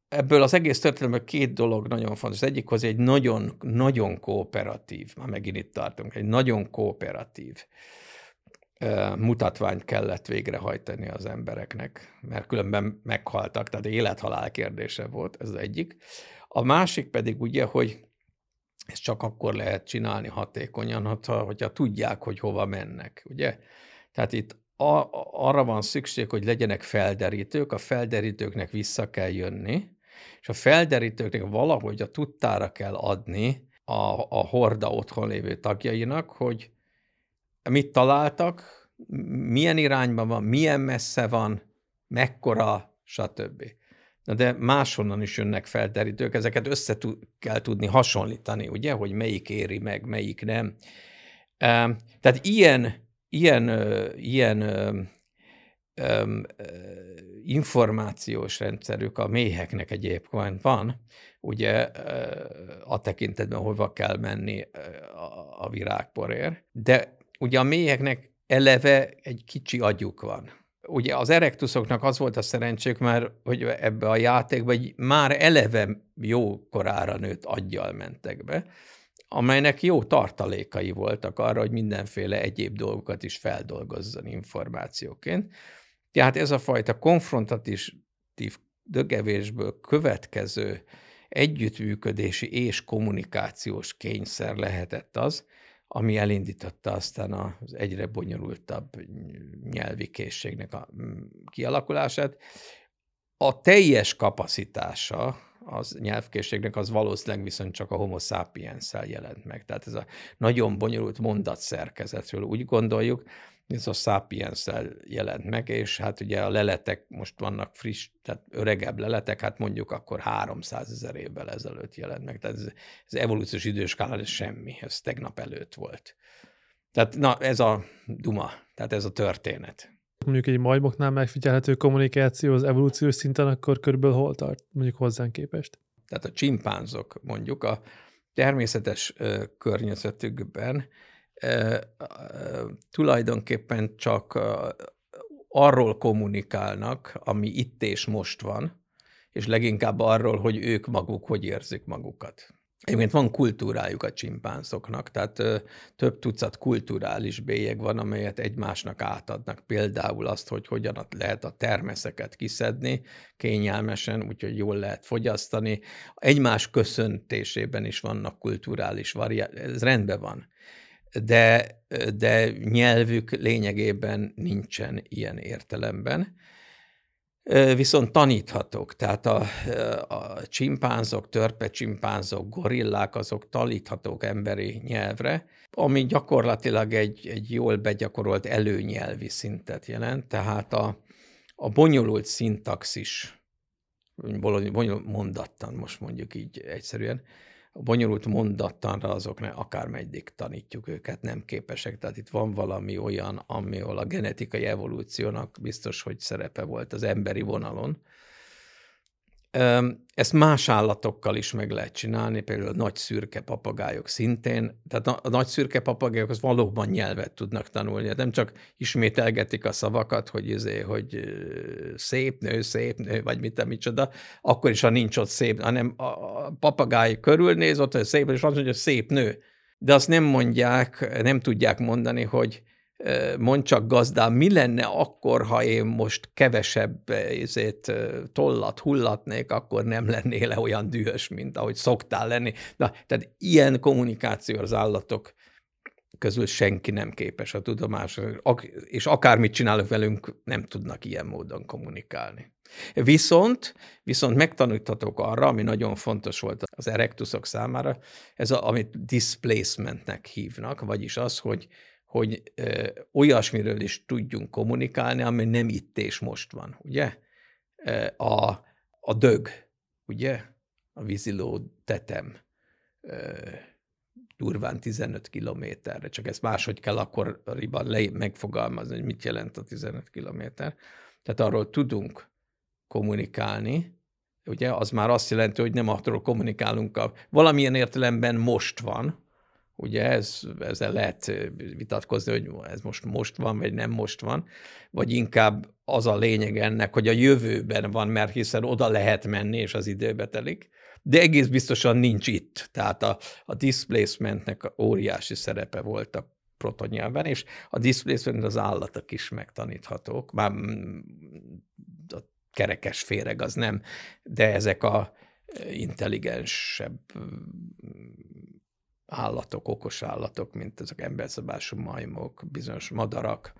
Ebből az egész történetben két dolog nagyon fontos. Az egyik az egy nagyon, nagyon kooperatív, már megint itt tartunk, egy nagyon kooperatív mutatványt kellett végrehajtani az embereknek, mert különben meghaltak, tehát élethalál kérdése volt, ez egyik. A másik pedig ugye, hogy ezt csak akkor lehet csinálni hatékonyan, hogyha tudják, hogy hova mennek, ugye? Tehát itt a, arra van szükség, hogy legyenek felderítők, a felderítőknek vissza kell jönni, és a felderítőknek valahogy a tudtára kell adni a, a horda otthon lévő tagjainak, hogy mit találtak, milyen irányban van, milyen messze van, mekkora, stb. Na de máshonnan is jönnek felderítők, ezeket össze kell tudni hasonlítani, ugye, hogy melyik éri meg, melyik nem. Tehát ilyen, ilyen, ilyen információs rendszerük a méheknek egyébként van, ugye a tekintetben hova kell menni a virágporért, de ugye a méheknek eleve egy kicsi agyuk van. Ugye az erektuszoknak az volt a szerencsék már, hogy ebbe a játékba egy már eleve jó korára nőtt aggyal mentek be. amelynek jó tartalékai voltak arra, hogy mindenféle egyéb dolgokat is feldolgozzon információként. Tehát ez a fajta konfrontatív dögevésből következő együttműködési és kommunikációs kényszer lehetett az, ami elindította aztán az egyre bonyolultabb nyelvi készségnek a mm, kialakulását. A teljes kapacitása az nyelvkészségnek az valószínűleg viszont csak a homo sapiens jelent meg. Tehát ez a nagyon bonyolult mondatszerkezetről úgy gondoljuk, ez a sapiens jelent meg, és hát ugye a leletek most vannak friss, tehát öregebb leletek, hát mondjuk akkor 300 ezer évvel ezelőtt jelent meg. Tehát ez, ez evolúciós időskálán ez semmi, ez tegnap előtt volt. Tehát na, ez a duma, tehát ez a történet. Mondjuk egy majmoknál megfigyelhető kommunikáció az evolúciós szinten, akkor körülbelül hol tart, mondjuk hozzánk képest? Tehát a csimpánzok mondjuk a természetes környezetükben tulajdonképpen csak arról kommunikálnak, ami itt és most van, és leginkább arról, hogy ők maguk hogy érzik magukat. Egyébként van kultúrájuk a csimpánzoknak, tehát ö, több tucat kulturális bélyeg van, amelyet egymásnak átadnak. Például azt, hogy hogyan lehet a termeszeket kiszedni kényelmesen, úgyhogy jól lehet fogyasztani. Egymás köszöntésében is vannak kulturális variációk, ez rendben van de, de nyelvük lényegében nincsen ilyen értelemben. Viszont taníthatók, tehát a, a csimpánzok, törpe csimpánzok, gorillák, azok taníthatók emberi nyelvre, ami gyakorlatilag egy, egy jól begyakorolt előnyelvi szintet jelent, tehát a, a bonyolult szintaxis, bonyolult mondattan most mondjuk így egyszerűen, bonyolult mondattanra azoknak akármelyik tanítjuk őket, nem képesek. Tehát itt van valami olyan, ahol a genetikai evolúciónak biztos, hogy szerepe volt az emberi vonalon, ezt más állatokkal is meg lehet csinálni, például a nagy szürke papagájok szintén. Tehát a, nagy szürke papagájok az valóban nyelvet tudnak tanulni. Hát nem csak ismételgetik a szavakat, hogy, izé, hogy szép nő, szép nő, vagy mit, micsoda, akkor is, ha nincs ott szép, hanem a papagáj körülnéz ott, hogy szép, és azt mondja, hogy szép nő. De azt nem mondják, nem tudják mondani, hogy mond csak gazdám, mi lenne akkor, ha én most kevesebb ezért, tollat hullatnék, akkor nem lennél -e olyan dühös, mint ahogy szoktál lenni. Na, tehát ilyen kommunikáció az állatok közül senki nem képes a tudomás, és akármit csinálok velünk, nem tudnak ilyen módon kommunikálni. Viszont, viszont megtaníthatok arra, ami nagyon fontos volt az erektuszok számára, ez a, amit displacementnek hívnak, vagyis az, hogy, hogy ö, olyasmiről is tudjunk kommunikálni, ami nem itt és most van, ugye? A, a dög, ugye? A víziló tetem ö, durván 15 kilométerre, csak ezt máshogy kell akkoriban le, megfogalmazni, hogy mit jelent a 15 kilométer. Tehát arról tudunk kommunikálni, ugye, az már azt jelenti, hogy nem arról kommunikálunk, a, valamilyen értelemben most van, Ugye ez, ezzel lehet vitatkozni, hogy ez most most van, vagy nem most van, vagy inkább az a lényeg ennek, hogy a jövőben van, mert hiszen oda lehet menni, és az időbe telik, de egész biztosan nincs itt. Tehát a, a displacementnek óriási szerepe volt a protonyelven, és a displacement az állatok is megtaníthatók. Már a kerekes féreg az nem, de ezek a intelligensebb állatok, okos állatok, mint ezek emberszabású majmok, bizonyos madarak,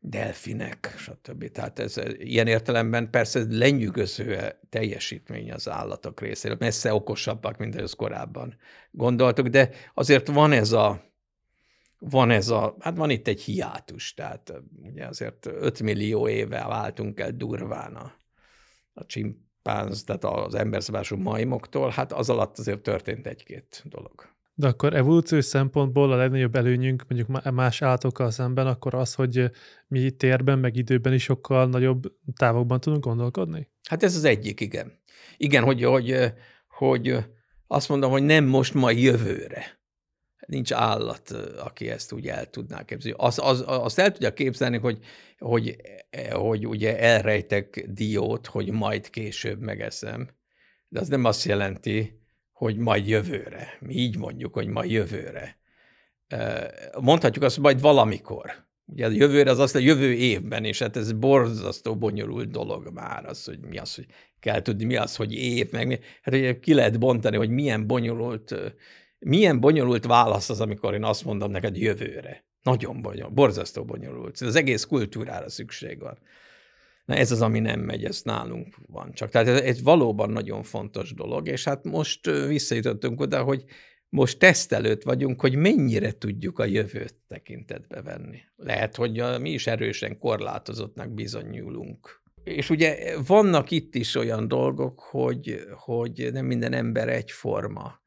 delfinek, stb. Tehát ez ilyen értelemben persze lenyűgöző teljesítmény az állatok részéről, messze okosabbak, mint az korábban gondoltuk, de azért van ez a van ez a, hát van itt egy hiátus, tehát ugye azért 5 millió éve váltunk el durván a, a csimp pánz, tehát az emberszabású majmoktól, hát az alatt azért történt egy-két dolog. De akkor evolúciós szempontból a legnagyobb előnyünk mondjuk más állatokkal szemben akkor az, hogy mi térben, meg időben is sokkal nagyobb távokban tudunk gondolkodni? Hát ez az egyik, igen. Igen, hogy, hogy, hogy azt mondom, hogy nem most, ma jövőre nincs állat, aki ezt úgy el tudná képzelni. Az, az, azt el tudja képzelni, hogy, hogy, hogy ugye elrejtek diót, hogy majd később megeszem, de az nem azt jelenti, hogy majd jövőre. Mi így mondjuk, hogy majd jövőre. Mondhatjuk azt, hogy majd valamikor. Ugye a jövőre az azt a jövő évben, és hát ez borzasztó bonyolult dolog már, az, hogy mi az, hogy kell tudni, mi az, hogy év, meg mi. Hát ugye ki lehet bontani, hogy milyen bonyolult, milyen bonyolult válasz az, amikor én azt mondom neked jövőre. Nagyon bonyolult, borzasztó bonyolult. Az egész kultúrára szükség van. Na ez az, ami nem megy, ez nálunk van csak. Tehát ez, ez valóban nagyon fontos dolog, és hát most visszajutottunk oda, hogy most teszt előtt vagyunk, hogy mennyire tudjuk a jövőt tekintetbe venni. Lehet, hogy mi is erősen korlátozottnak bizonyulunk. És ugye vannak itt is olyan dolgok, hogy, hogy nem minden ember egyforma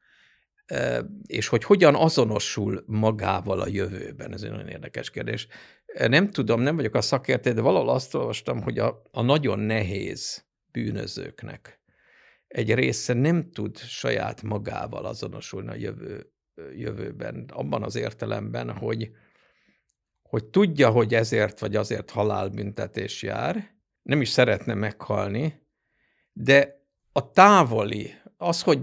és hogy hogyan azonosul magával a jövőben, ez egy nagyon érdekes kérdés. Nem tudom, nem vagyok a szakértő, de valahol azt olvastam, hogy a, a nagyon nehéz bűnözőknek egy része nem tud saját magával azonosulni a jövő, jövőben, abban az értelemben, hogy, hogy tudja, hogy ezért vagy azért halálbüntetés jár, nem is szeretne meghalni, de a távoli, az, hogy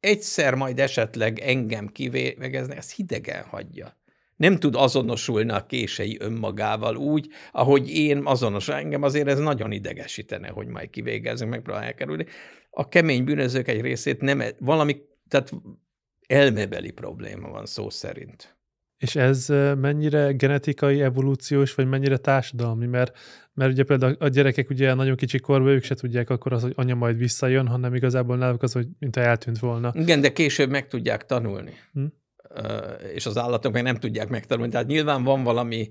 egyszer majd esetleg engem kivégezni, ez hidegen hagyja. Nem tud azonosulni a kései önmagával úgy, ahogy én azonos. Engem azért ez nagyon idegesítene, hogy majd kivégeznek, megpróbálják kerülni. A kemény bűnözők egy részét nem, valami, tehát elmebeli probléma van szó szerint. És ez mennyire genetikai, evolúciós, vagy mennyire társadalmi? Mert, mert ugye például a gyerekek ugye nagyon kicsi korban ők se tudják akkor az, hogy anya majd visszajön, hanem igazából náluk az, hogy mint eltűnt volna. Igen, de később meg tudják tanulni. Hm? És az állatok meg nem tudják megtanulni. Tehát nyilván van valami,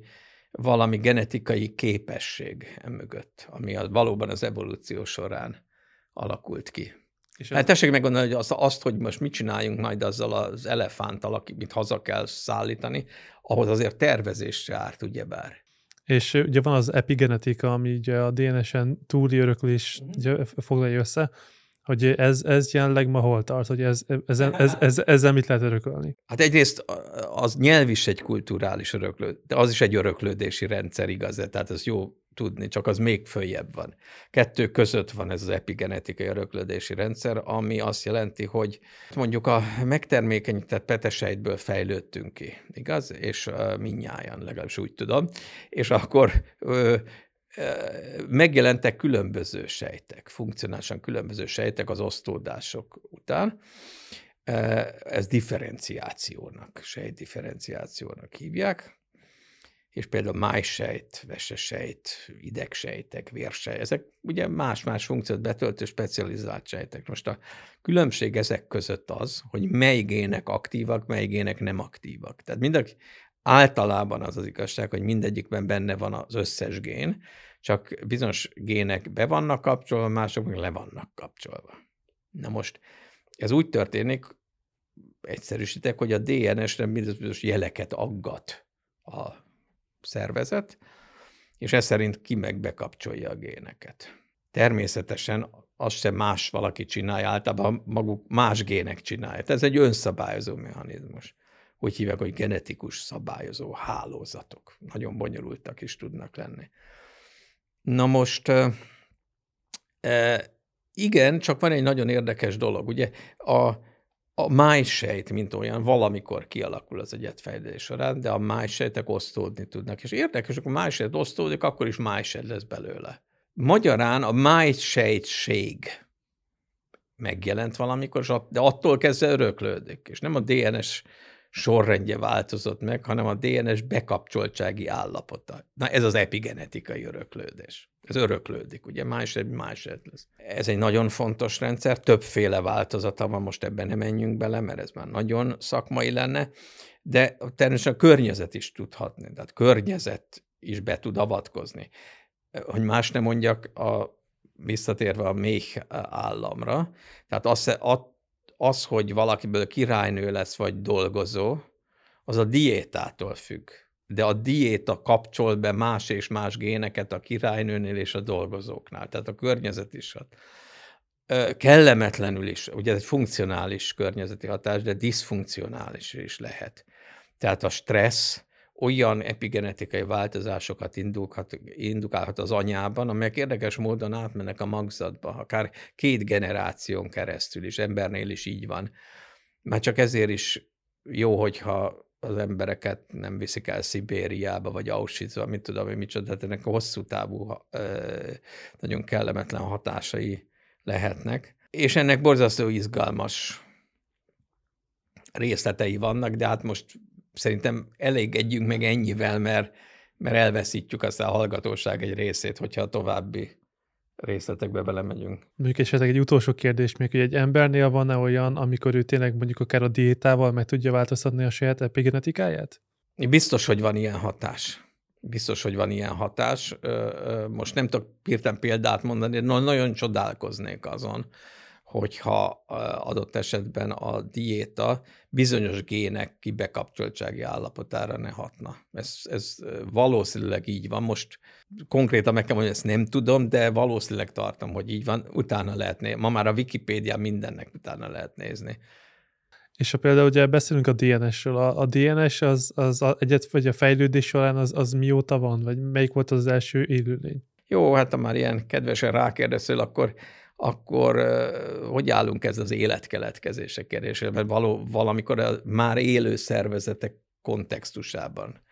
valami genetikai képesség emögött, ami az, valóban az evolúció során alakult ki. És hát tessék meggondolni, hogy azt, azt, hogy most mit csináljunk majd azzal az elefánttal, akit haza kell szállítani, ahhoz azért tervezésre árt, ugyebár. És ugye van az epigenetika, ami ugye a DNS-en túli öröklés uh-huh. foglalja össze, hogy ez, ez jelenleg ma hol tart, hogy ez, ez, ez, ez, ez, ezzel mit lehet örökölni? Hát egyrészt az nyelv is egy kulturális öröklő, de az is egy öröklődési rendszer, igaz, tehát ez jó tudni, csak az még följebb van. Kettő között van ez az epigenetikai öröklődési rendszer, ami azt jelenti, hogy mondjuk a megtermékenyített petesejtből fejlődtünk ki, igaz? És uh, minnyáján, legalábbis úgy tudom. És akkor uh, megjelentek különböző sejtek, funkcionálisan különböző sejtek az osztódások után. Ez differenciációnak, sejtdifferenciációnak hívják és például májsejt, vesesejt, idegsejtek, vérsejt, ezek ugye más-más funkciót betöltő specializált sejtek. Most a különbség ezek között az, hogy mely gének aktívak, mely gének nem aktívak. Tehát mindenki, általában az az igazság, hogy mindegyikben benne van az összes gén, csak bizonyos gének be vannak kapcsolva, mások meg le vannak kapcsolva. Na most ez úgy történik, egyszerűsítek, hogy a DNS-re bizonyos jeleket aggat a szervezet, és ez szerint ki meg bekapcsolja a géneket. Természetesen azt sem más valaki csinálja, általában maguk más gének csinálják. Ez egy önszabályozó mechanizmus. Úgy hívják, hogy genetikus szabályozó hálózatok. Nagyon bonyolultak is tudnak lenni. Na most, igen, csak van egy nagyon érdekes dolog. Ugye a, a májsejt, mint olyan, valamikor kialakul az egyetfejlődés során, de a májsejtek osztódni tudnak. És érdekes, hogy a májsejt osztódik, akkor is májsejt lesz belőle. Magyarán a májsejtség megjelent valamikor, de attól kezdve öröklődik. És nem a DNS sorrendje változott meg, hanem a DNS bekapcsoltsági állapota. Na ez az epigenetikai öröklődés. Ez öröklődik, ugye más egy más lesz. Ez egy nagyon fontos rendszer, többféle változata van, most ebben nem menjünk bele, mert ez már nagyon szakmai lenne, de természetesen a környezet is tudhatni, tehát környezet is be tud avatkozni. Hogy más nem mondjak, a, visszatérve a méh államra, tehát az, az, hogy valakiből királynő lesz, vagy dolgozó, az a diétától függ. De a diéta kapcsol be más és más géneket a királynőnél és a dolgozóknál. Tehát a környezet is hat. Kellemetlenül is, ugye ez egy funkcionális környezeti hatás, de diszfunkcionális is lehet. Tehát a stressz olyan epigenetikai változásokat indulhat, indukálhat az anyában, amelyek érdekes módon átmennek a magzatba, akár két generáción keresztül is, embernél is így van. Már csak ezért is jó, hogyha az embereket nem viszik el Szibériába, vagy Auschwitzba, mit tudom hogy micsoda, tehát ennek a hosszú távú, nagyon kellemetlen hatásai lehetnek. És ennek borzasztó izgalmas részletei vannak, de hát most szerintem elégedjünk meg ennyivel, mert, mert elveszítjük azt a hallgatóság egy részét, hogyha a további részletekbe belemegyünk. Mondjuk esetleg egy utolsó kérdés még, hogy egy embernél van-e olyan, amikor ő tényleg mondjuk akár a diétával meg tudja változtatni a saját epigenetikáját? Biztos, hogy van ilyen hatás. Biztos, hogy van ilyen hatás. Most nem tudok hirtelen példát mondani, de nagyon csodálkoznék azon, hogyha adott esetben a diéta bizonyos gének kibekapcsoltsági állapotára ne hatna. Ez, ez valószínűleg így van. Most konkrétan meg kell mondani, ezt nem tudom, de valószínűleg tartom, hogy így van. Utána lehet nézni. Ma már a Wikipédia mindennek utána lehet nézni. És ha például ugye beszélünk a DNS-ről, a, a DNS az, az a, egyet, vagy a fejlődés során az, az mióta van, vagy melyik volt az első élőlény? Jó, hát ha már ilyen kedvesen rákérdeztél, akkor akkor hogy állunk ez az életkeletkezése kérdésére? Mert való, valamikor már élő szervezetek kontextusában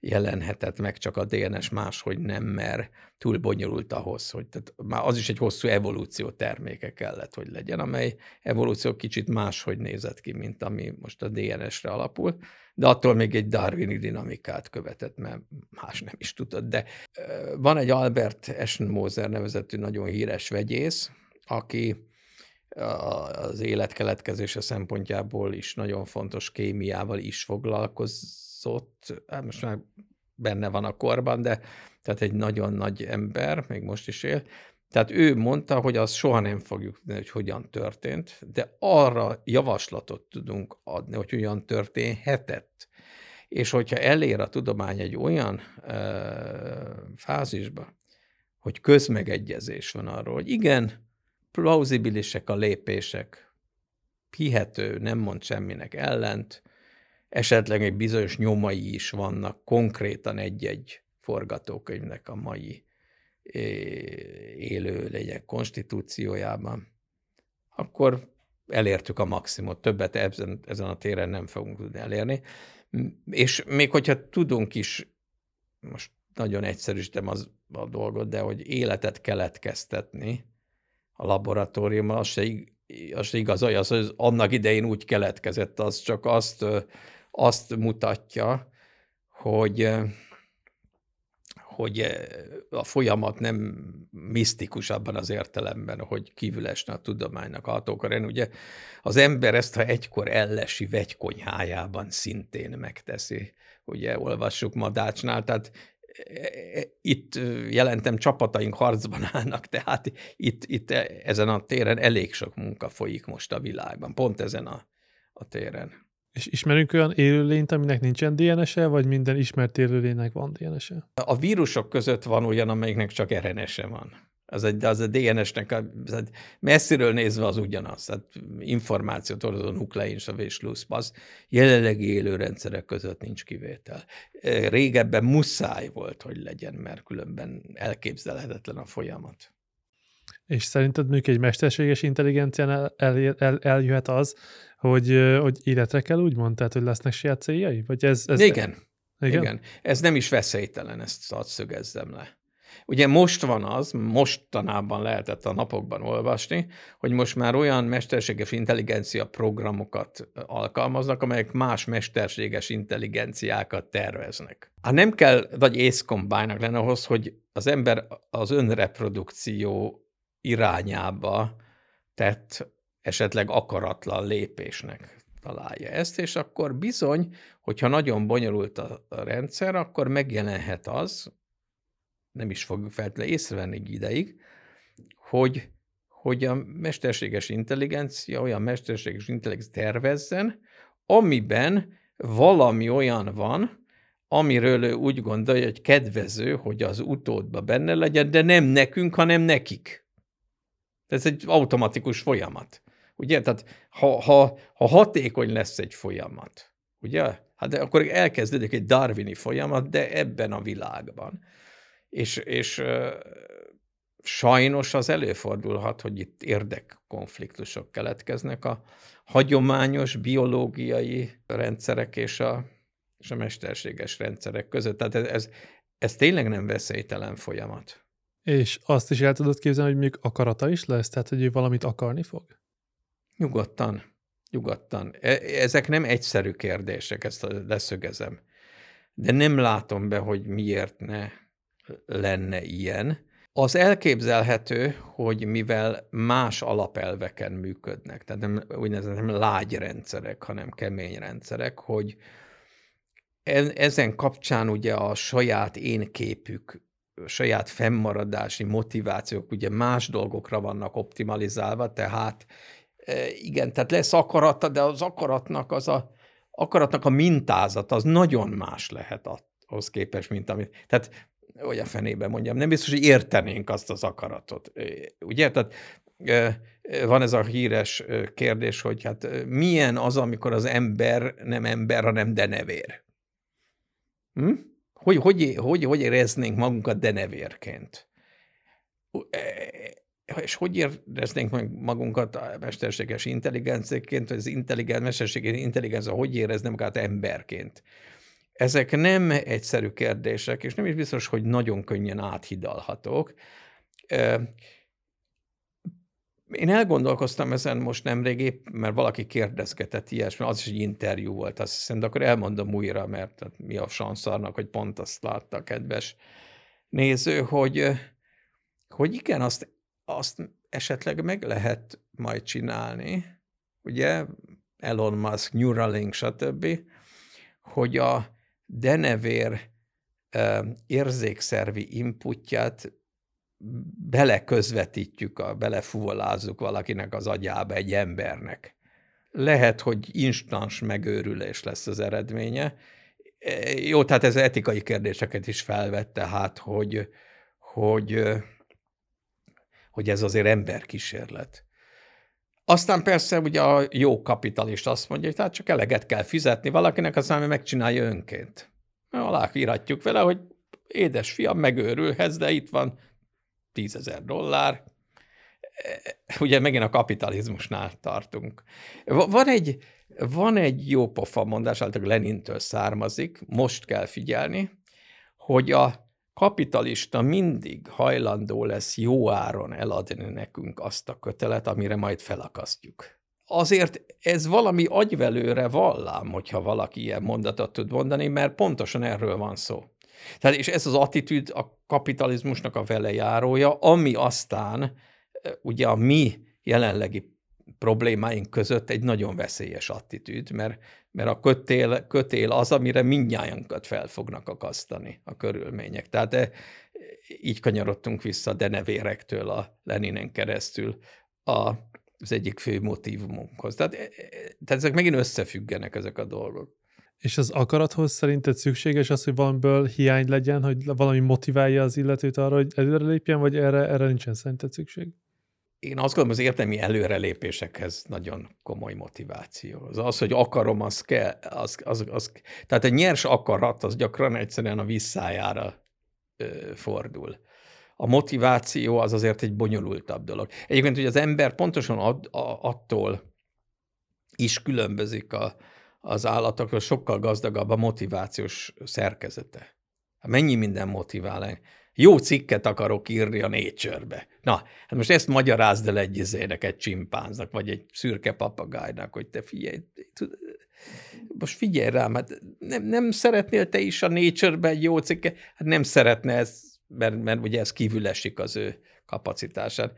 jelenhetett meg csak a DNS máshogy nem, mert túl bonyolult ahhoz, hogy tehát már az is egy hosszú evolúció terméke kellett, hogy legyen, amely evolúció kicsit máshogy nézett ki, mint ami most a DNS-re alapul, de attól még egy darwini dinamikát követett, mert más nem is tudod. De van egy Albert Eschenmoser nevezetű nagyon híres vegyész, aki az életkeletkezése szempontjából is nagyon fontos kémiával is foglalkozott. Hát most már benne van a korban, de tehát egy nagyon nagy ember, még most is él. Tehát ő mondta, hogy azt soha nem fogjuk tudni, hogy hogyan történt, de arra javaslatot tudunk adni, hogy hogyan történhetett. És hogyha elér a tudomány egy olyan ö, fázisba, hogy közmegegyezés van arról, hogy igen, plauzibilisek a lépések, hihető, nem mond semminek ellent, esetleg egy bizonyos nyomai is vannak konkrétan egy-egy forgatókönyvnek a mai élő lények konstitúciójában, akkor elértük a maximumot, többet ezen, ezen a téren nem fogunk tudni elérni. És még hogyha tudunk is, most nagyon egyszerűsítem az, a dolgot, de hogy életet keletkeztetni, a laboratóriumban, az se, az se igaz, az, hogy annak idején úgy keletkezett, az csak azt, azt mutatja, hogy hogy a folyamat nem misztikus abban az értelemben, hogy kívül esne a tudománynak a hatókor. Ugye az ember ezt, ha egykor ellesi vegykonyhájában szintén megteszi, ugye olvassuk Madácsnál, tehát itt jelentem csapataink harcban állnak, tehát itt, itt ezen a téren elég sok munka folyik most a világban, pont ezen a, a téren. És ismerünk olyan élőlényt, aminek nincsen DNS-e, vagy minden ismert élőlénynek van DNS-e? A vírusok között van olyan, amelyiknek csak RNS-e van az, egy, az a DNS-nek a, az messziről nézve az ugyanaz. Tehát információt hordozó nukleinsavés az jelenlegi élő rendszerek között nincs kivétel. Régebben muszáj volt, hogy legyen, mert különben elképzelhetetlen a folyamat. És szerinted mondjuk egy mesterséges intelligencián el, el, el, eljöhet az, hogy, hogy életre kell úgymond, tehát hogy lesznek saját céljai? Vagy ez, ez igen. igen. Igen. Ez nem is veszélytelen, ezt hadd szögezzem le. Ugye most van az, mostanában lehetett a napokban olvasni, hogy most már olyan mesterséges intelligencia programokat alkalmaznak, amelyek más mesterséges intelligenciákat terveznek. Hát nem kell vagy észkombájnak lenne ahhoz, hogy az ember az önreprodukció irányába tett esetleg akaratlan lépésnek találja ezt, és akkor bizony, hogyha nagyon bonyolult a rendszer, akkor megjelenhet az, nem is fogjuk feltétlenül észrevenni ideig, hogy, hogy a mesterséges intelligencia olyan mesterséges intelligencia tervezzen, amiben valami olyan van, amiről ő úgy gondolja, hogy kedvező, hogy az utódba benne legyen, de nem nekünk, hanem nekik. Ez egy automatikus folyamat. Ugye? Tehát ha, ha, ha hatékony lesz egy folyamat, ugye? Hát akkor elkezdődik egy darwini folyamat, de ebben a világban. És, és sajnos az előfordulhat, hogy itt érdekkonfliktusok keletkeznek a hagyományos biológiai rendszerek és a, és a mesterséges rendszerek között. Tehát ez, ez, ez tényleg nem veszélytelen folyamat. És azt is el tudod képzelni, hogy még akarata is lesz? Tehát, hogy ő valamit akarni fog? Nyugodtan. Nyugodtan. E, ezek nem egyszerű kérdések, ezt leszögezem. De nem látom be, hogy miért ne lenne ilyen. Az elképzelhető, hogy mivel más alapelveken működnek, tehát nem úgynevezett nem lágy rendszerek, hanem kemény rendszerek, hogy ezen kapcsán ugye a saját én képük, saját fennmaradási motivációk ugye más dolgokra vannak optimalizálva, tehát e, igen, tehát lesz akarata, de az akaratnak az a, akaratnak a mintázat az nagyon más lehet ahhoz képest, mint amit. Tehát hogy a fenébe mondjam, nem biztos, hogy értenénk azt az akaratot. Ugye? Tehát van ez a híres kérdés, hogy hát milyen az, amikor az ember nem ember, hanem denevér. Hm? Hogy, hogy, hogy, hogy éreznénk magunkat denevérként? És hogy éreznénk magunkat a mesterséges intelligenciaként, vagy az intelligens, mesterséges intelligencia, hogy érezne magát emberként? Ezek nem egyszerű kérdések, és nem is biztos, hogy nagyon könnyen áthidalhatók. Én elgondolkoztam ezen most nemrég, épp, mert valaki kérdezgetett ilyesmi, az is egy interjú volt, azt hiszem, de akkor elmondom újra, mert mi a sanszarnak, hogy pont azt látta a kedves néző, hogy, hogy igen, azt, azt esetleg meg lehet majd csinálni, ugye, Elon Musk, Neuralink, stb., hogy a denevér érzékszervi inputját beleközvetítjük, a, belefuvolázzuk valakinek az agyába egy embernek. Lehet, hogy instans megőrülés lesz az eredménye. E, jó, tehát ez etikai kérdéseket is felvett, tehát, hogy, hogy, hogy ez azért emberkísérlet. Aztán persze ugye a jó kapitalista azt mondja, hogy tehát csak eleget kell fizetni valakinek, aztán megcsinálja önként. Aláíratjuk vele, hogy édes fiam, megőrülhetsz, de itt van tízezer dollár. Ugye megint a kapitalizmusnál tartunk. Van egy, van egy jó pofa mondás, általában Lenintől származik, most kell figyelni, hogy a kapitalista mindig hajlandó lesz jó áron eladni nekünk azt a kötelet, amire majd felakasztjuk. Azért ez valami agyvelőre vallám, hogyha valaki ilyen mondatot tud mondani, mert pontosan erről van szó. Tehát, és ez az attitűd a kapitalizmusnak a velejárója, ami aztán ugye a mi jelenlegi problémáink között egy nagyon veszélyes attitűd, mert, mert a kötél, kötél az, amire mindnyájankat fel fognak akasztani a körülmények. Tehát e, így kanyarodtunk vissza denevérektől a Leninen keresztül a, az egyik fő motivumunkhoz. Tehát, e, e, tehát ezek megint összefüggenek ezek a dolgok. És az akarathoz szerinted szükséges az, hogy valamiből hiány legyen, hogy valami motiválja az illetőt arra, hogy előrelépjen, vagy erre, erre nincsen szerinted szükség? Én azt gondolom, az értelmi előrelépésekhez nagyon komoly motiváció. Az, az hogy akarom, az kell, az, az, az, tehát egy nyers akarat, az gyakran egyszerűen a visszájára ö, fordul. A motiváció az azért egy bonyolultabb dolog. Egyébként, hogy az ember pontosan ad, a, attól is különbözik a, az állatokról, sokkal gazdagabb a motivációs szerkezete. Mennyi minden motivál jó cikket akarok írni a Nature-be. Na, hát most ezt magyarázd el egy izének, egy csimpánznak, vagy egy szürke papagájnak, hogy te figyelj, tud, most figyelj rám, hát nem, nem szeretnél te is a Nature-be egy jó cikket? Hát nem szeretne ez, mert, mert ugye ez kívül esik az ő kapacitásán.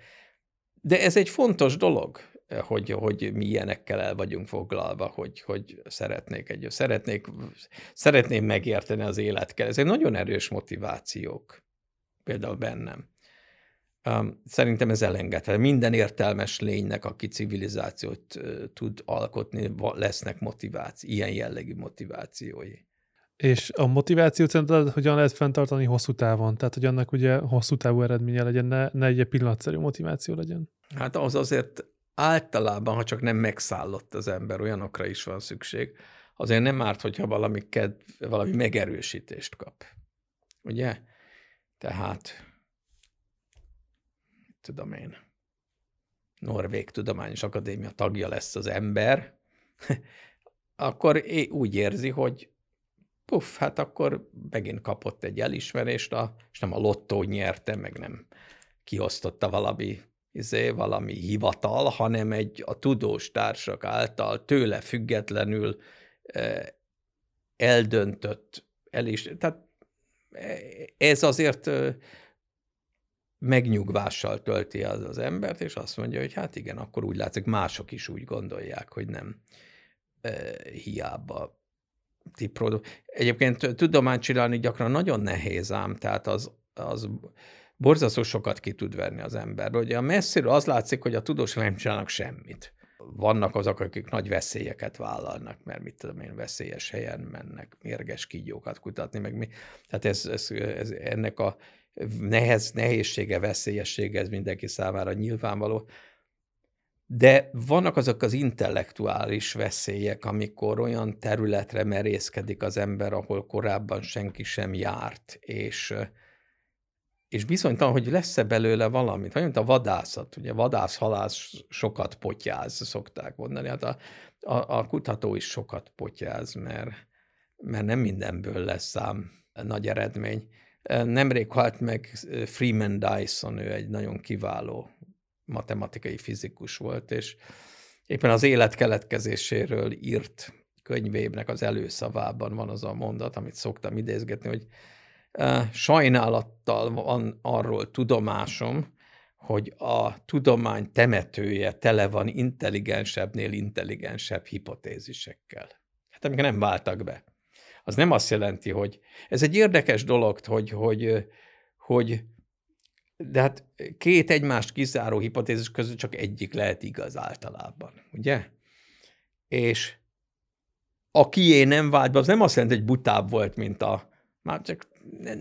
De ez egy fontos dolog, hogy, hogy mi ilyenekkel el vagyunk foglalva, hogy, hogy szeretnék egy, szeretnék, szeretném megérteni az életkel. Ezek nagyon erős motivációk például bennem. Szerintem ez elengedhető. Minden értelmes lénynek, aki civilizációt tud alkotni, lesznek motiváció, ilyen jellegű motivációi. És a motivációt szerinted hogyan lehet fenntartani hosszú távon? Tehát, hogy annak ugye hosszú távú eredménye legyen, ne, ne egy pillanatszerű motiváció legyen? Hát az azért általában, ha csak nem megszállott az ember, olyanokra is van szükség, azért nem árt, hogyha valami, kedv, valami megerősítést kap. Ugye? Tehát, tudom én, Norvég Tudományos Akadémia tagja lesz az ember, akkor úgy érzi, hogy puff, hát akkor megint kapott egy elismerést, a, és nem a lottó nyerte, meg nem kiosztotta valami, izé, valami hivatal, hanem egy a tudós társak által tőle függetlenül eh, eldöntött elis, tehát eh, ez azért megnyugvással tölti az az embert, és azt mondja, hogy hát igen, akkor úgy látszik, mások is úgy gondolják, hogy nem hiába tiprodó. Egyébként tudományt csinálni gyakran nagyon nehéz ám, tehát az, az borzasztó sokat ki tud venni az ember. Ugye a messziről az látszik, hogy a tudósok nem csinálnak semmit. Vannak azok, akik nagy veszélyeket vállalnak, mert mit tudom én, veszélyes helyen mennek mérges kígyókat kutatni, meg mi. Tehát ez, ez, ez ennek a nehez, nehézsége, veszélyessége, ez mindenki számára nyilvánvaló. De vannak azok az intellektuális veszélyek, amikor olyan területre merészkedik az ember, ahol korábban senki sem járt, és, és bizonytalan, hogy lesz-e belőle valamit. Olyan, mint a vadászat. Ugye vadász-halász sokat potyáz, szokták mondani. Hát a, a, a kutató is sokat potyáz, mert, mert nem mindenből lesz szám nagy eredmény. Nemrég halt meg Freeman Dyson, ő egy nagyon kiváló matematikai fizikus volt, és éppen az élet keletkezéséről írt könyvébnek az előszavában van az a mondat, amit szoktam idézgetni, hogy sajnálattal van arról tudomásom, hogy a tudomány temetője tele van intelligensebbnél intelligensebb hipotézisekkel. Hát amik nem váltak be az nem azt jelenti, hogy ez egy érdekes dolog, hogy, hogy, hogy de hát két egymást kizáró hipotézis között csak egyik lehet igaz általában, ugye? És a kié nem vált be, az nem azt jelenti, hogy butább volt, mint a, már csak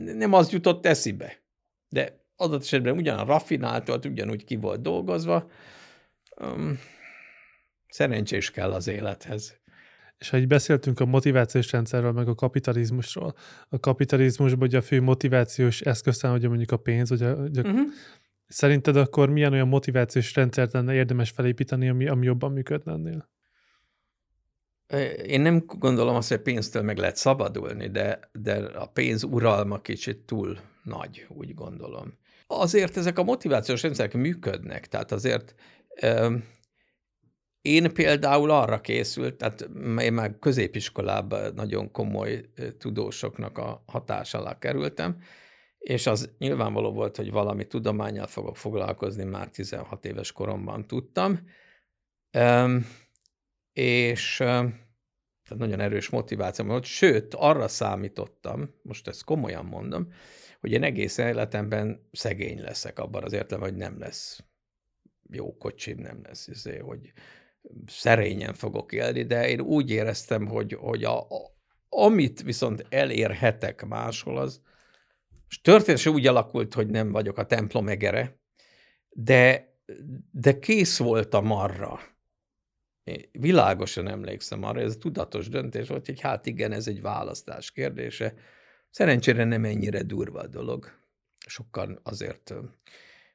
nem az jutott eszibe. De adott esetben ugyan a raffinált volt, ugyanúgy ki volt dolgozva. Um, szerencsés kell az élethez. És ha így beszéltünk a motivációs rendszerről, meg a kapitalizmusról, a kapitalizmusban ugye a fő motivációs eszköz hogy mondjuk a pénz, ugye, ugye uh-huh. szerinted akkor milyen olyan motivációs rendszert lenne érdemes felépíteni, ami, ami jobban működne ennél? Én nem gondolom azt, hogy pénztől meg lehet szabadulni, de, de a pénz uralma kicsit túl nagy, úgy gondolom. Azért ezek a motivációs rendszerek működnek, tehát azért én például arra készült, tehát én már középiskolában nagyon komoly tudósoknak a hatás alá kerültem, és az nyilvánvaló volt, hogy valami tudományjal fogok foglalkozni, már 16 éves koromban tudtam, és tehát nagyon erős motiváció volt, sőt, arra számítottam, most ezt komolyan mondom, hogy én egész életemben szegény leszek abban az értelemben, hogy nem lesz jó kocsim, nem lesz, izé, hogy szerényen fogok élni, de én úgy éreztem, hogy, hogy a, a, amit viszont elérhetek máshol, az és történetesen úgy alakult, hogy nem vagyok a templom egere, de, de kész voltam arra. Világosan emlékszem arra, ez tudatos döntés volt, hogy hát igen, ez egy választás kérdése. Szerencsére nem ennyire durva a dolog. Sokkal azért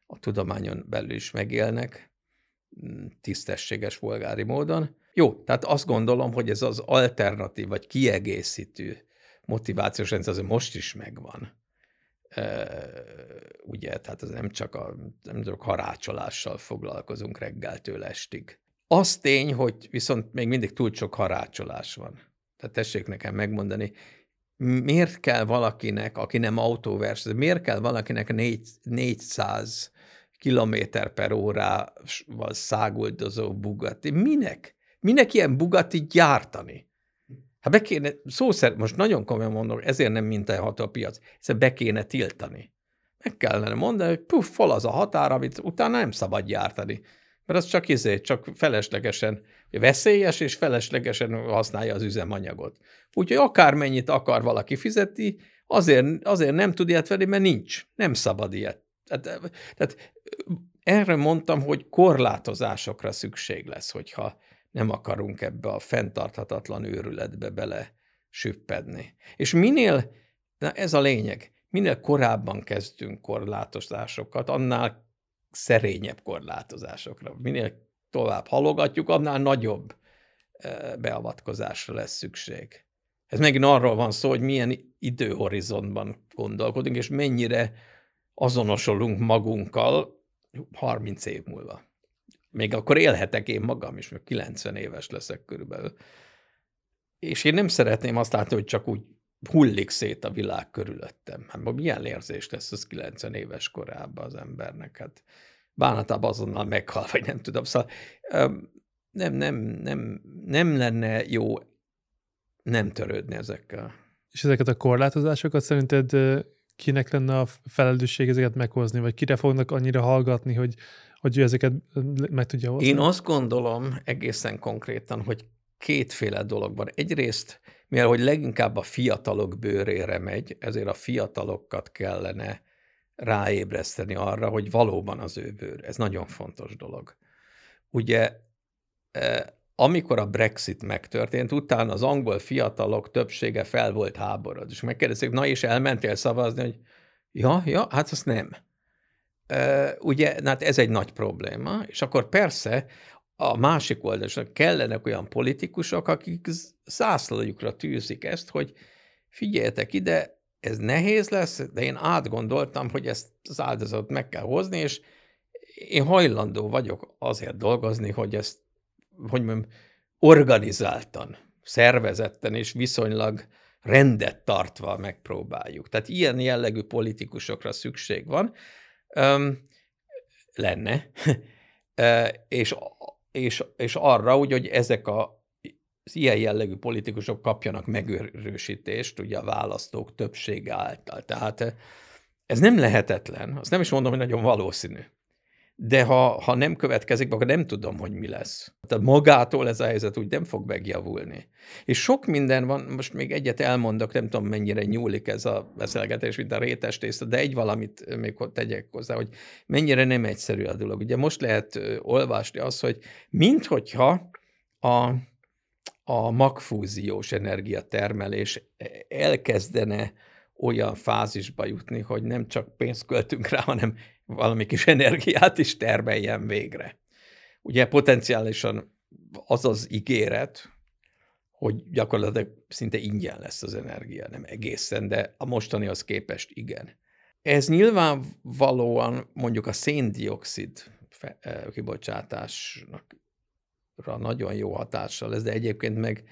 a tudományon belül is megélnek tisztességes polgári módon. Jó, tehát azt gondolom, hogy ez az alternatív vagy kiegészítő motivációs rendszer azért most is megvan. E, ugye, tehát ez nem csak a nem csak harácsolással foglalkozunk reggeltől estig. Az tény, hogy viszont még mindig túl sok harácsolás van. Tehát tessék nekem megmondani, miért kell valakinek, aki nem autóverseny, miért kell valakinek 400 kilométer per órával száguldozó Bugatti. Minek? Minek ilyen Bugatti gyártani? Hát be kéne, szó szerint, most nagyon komolyan mondom, ezért nem mintájható a piac, ezt be kéne tiltani. Meg kellene mondani, hogy puff, fal az a határ, amit utána nem szabad gyártani. Mert az csak izé, csak feleslegesen, veszélyes és feleslegesen használja az üzemanyagot. Úgyhogy akármennyit akar valaki fizetni, azért, azért nem tud ilyet venni, mert nincs. Nem szabad ilyet tehát, tehát erre mondtam, hogy korlátozásokra szükség lesz, hogyha nem akarunk ebbe a fenntarthatatlan őrületbe bele süppedni. És minél, na ez a lényeg, minél korábban kezdünk korlátozásokat, annál szerényebb korlátozásokra. Minél tovább halogatjuk, annál nagyobb beavatkozásra lesz szükség. Ez megint arról van szó, hogy milyen időhorizontban gondolkodunk, és mennyire azonosulunk magunkkal 30 év múlva. Még akkor élhetek én magam is, mert 90 éves leszek körülbelül. És én nem szeretném azt látni, hogy csak úgy hullik szét a világ körülöttem. Hát milyen érzés lesz az 90 éves korában az embernek? Hát bánatában azonnal meghal, vagy nem tudom. Szóval nem, nem, nem, nem lenne jó nem törődni ezekkel. És ezeket a korlátozásokat szerinted kinek lenne a felelősség ezeket meghozni, vagy kire fognak annyira hallgatni, hogy, hogy ő ezeket meg tudja hozni? Én azt gondolom egészen konkrétan, hogy kétféle dolog van. Egyrészt, mivel hogy leginkább a fiatalok bőrére megy, ezért a fiatalokat kellene ráébreszteni arra, hogy valóban az ő bőr. Ez nagyon fontos dolog. Ugye, e, amikor a Brexit megtörtént, utána az angol fiatalok többsége fel volt háborod, és megkérdezik, na és elmentél szavazni, hogy ja, ja, hát azt nem. E, ugye, hát ez egy nagy probléma, és akkor persze a másik oldalon kellenek olyan politikusok, akik zászlójukra tűzik ezt, hogy figyeljetek ide, ez nehéz lesz, de én átgondoltam, hogy ezt az áldozatot meg kell hozni, és én hajlandó vagyok azért dolgozni, hogy ezt, hogy mondjam, organizáltan, szervezetten és viszonylag rendet tartva megpróbáljuk. Tehát ilyen jellegű politikusokra szükség van, öm, lenne, és, és, és arra, úgy, hogy ezek a az ilyen jellegű politikusok kapjanak megőrősítést ugye a választók többsége által. Tehát eh, ez nem lehetetlen, azt nem is mondom, hogy nagyon valószínű. De ha, ha nem következik, akkor nem tudom, hogy mi lesz. Tehát magától ez a helyzet úgy nem fog megjavulni. És sok minden van, most még egyet elmondok, nem tudom mennyire nyúlik ez a beszélgetés, mint a rétes tészta, de egy valamit még tegyek hozzá, hogy mennyire nem egyszerű a dolog. Ugye most lehet olvasni azt, hogy minthogyha a a magfúziós energiatermelés elkezdene olyan fázisba jutni, hogy nem csak pénzt költünk rá, hanem valami kis energiát is termeljen végre. Ugye potenciálisan az az ígéret, hogy gyakorlatilag szinte ingyen lesz az energia, nem egészen, de a mostani az képest igen. Ez nyilvánvalóan mondjuk a széndiokszid eh, kibocsátásnak nagyon jó hatással lesz, de egyébként meg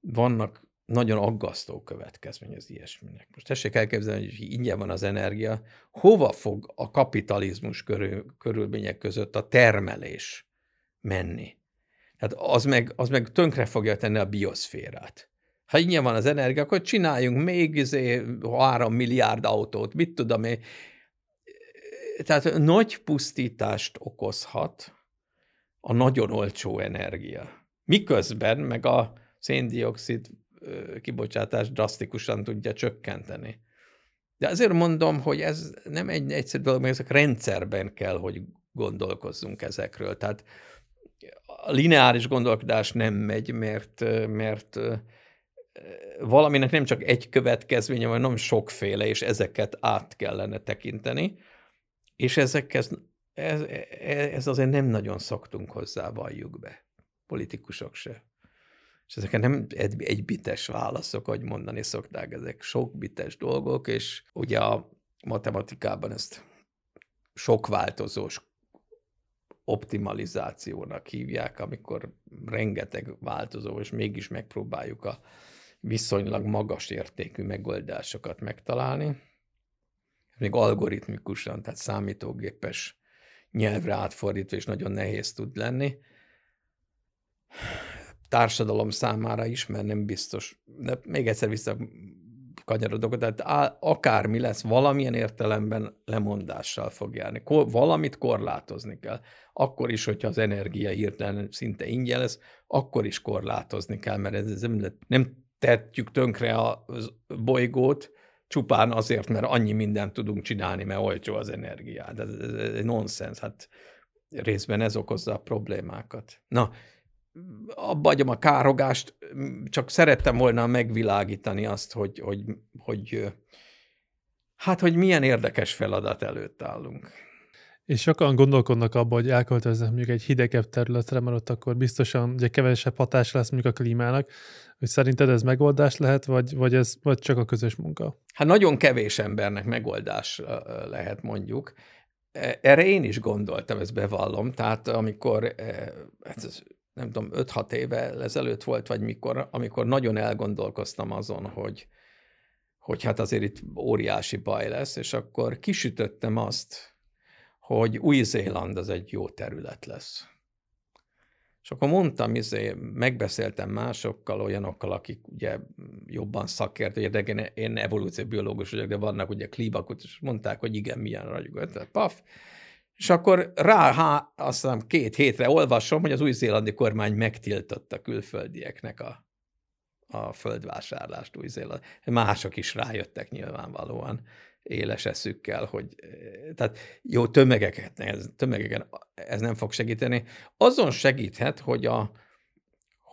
vannak nagyon aggasztó következmény az ilyesminek. Most tessék elképzelni, hogy ingyen van az energia, hova fog a kapitalizmus körül, körülmények között a termelés menni? Tehát az meg, az meg tönkre fogja tenni a bioszférát. Ha ingyen van az energia, akkor csináljunk még izé, három milliárd autót, mit tudom én. Tehát nagy pusztítást okozhat, a nagyon olcsó energia. Miközben meg a széndiokszid kibocsátás drasztikusan tudja csökkenteni. De azért mondom, hogy ez nem egy egyszerű dolog, mert ezek rendszerben kell, hogy gondolkozzunk ezekről. Tehát a lineáris gondolkodás nem megy, mert, mert valaminek nem csak egy következménye, hanem nem sokféle, és ezeket át kellene tekinteni, és ezekhez ez, ez azért nem nagyon szoktunk hozzá, valljuk be. Politikusok se. És ezek nem egy, bites válaszok, ahogy mondani szokták, ezek sok bites dolgok, és ugye a matematikában ezt sok változós optimalizációnak hívják, amikor rengeteg változó, és mégis megpróbáljuk a viszonylag magas értékű megoldásokat megtalálni. Még algoritmikusan, tehát számítógépes nyelvre átfordítva is nagyon nehéz tud lenni. Társadalom számára is, mert nem biztos, de még egyszer vissza kanyarodok, tehát akármi lesz, valamilyen értelemben lemondással fog járni. Valamit korlátozni kell. Akkor is, hogyha az energia hirtelen szinte ingyen lesz, akkor is korlátozni kell, mert ez nem, nem tettjük tönkre a bolygót, csupán azért, mert annyi mindent tudunk csinálni, mert olcsó az energia. Ez, ez, ez nonsens, hát részben ez okozza a problémákat. Na, abba adjam a károgást, csak szerettem volna megvilágítani azt, hogy, hogy, hogy hát, hogy milyen érdekes feladat előtt állunk. És sokan gondolkodnak abban, hogy elköltöznek mondjuk egy hidegebb területre, mert ott akkor biztosan ugye kevesebb hatás lesz mondjuk a klímának. Hogy szerinted ez megoldás lehet, vagy, vagy ez vagy csak a közös munka? Hát nagyon kevés embernek megoldás lehet mondjuk. E, erre én is gondoltam, ezt bevallom. Tehát amikor, ez nem tudom, 5-6 éve ezelőtt volt, vagy mikor, amikor nagyon elgondolkoztam azon, hogy, hogy hát azért itt óriási baj lesz, és akkor kisütöttem azt, hogy Új-Zéland az egy jó terület lesz. És akkor mondtam, izé, megbeszéltem másokkal, olyanokkal, akik ugye jobban szakértő, de én, evolúcióbiológus vagyok, de vannak ugye klíbakut, és mondták, hogy igen, milyen ragyogó. Tehát paf. És akkor rá, há, azt hiszem, két hétre olvasom, hogy az új-zélandi kormány megtiltotta külföldieknek a, a földvásárlást Új-Zéland. Mások is rájöttek nyilvánvalóan éles eszükkel, hogy tehát jó tömegeket, ez, tömegeken ez nem fog segíteni. Azon segíthet, hogy, a,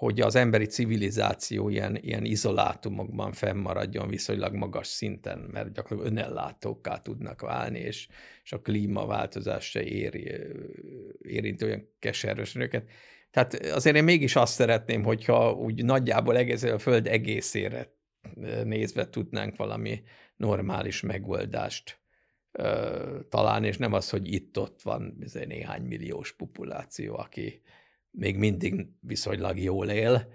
hogy az emberi civilizáció ilyen, ilyen izolátumokban fennmaradjon viszonylag magas szinten, mert gyakorlatilag önellátókká tudnak válni, és, és a klímaváltozás se éri, érinti olyan keservesen őket. Tehát azért én mégis azt szeretném, hogyha úgy nagyjából egész a Föld egészére nézve tudnánk valami normális megoldást ö, találni, és nem az, hogy itt-ott van néhány milliós populáció, aki még mindig viszonylag jól él.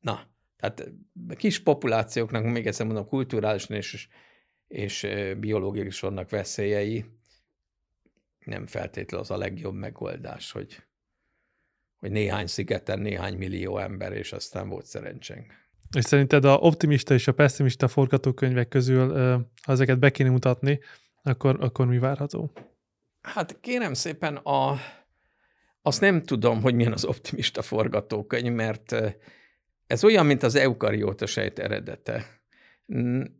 Na, tehát kis populációknak, még egyszer mondom, kulturálisan és, és biológiai is vannak veszélyei, nem feltétlenül az a legjobb megoldás, hogy, hogy néhány szigeten néhány millió ember, és aztán volt szerencsénk. És szerinted a optimista és a pessimista forgatókönyvek közül, ha ezeket be kéne mutatni, akkor, akkor mi várható? Hát kérem szépen, a, azt nem tudom, hogy milyen az optimista forgatókönyv, mert ez olyan, mint az eukarióta sejt eredete.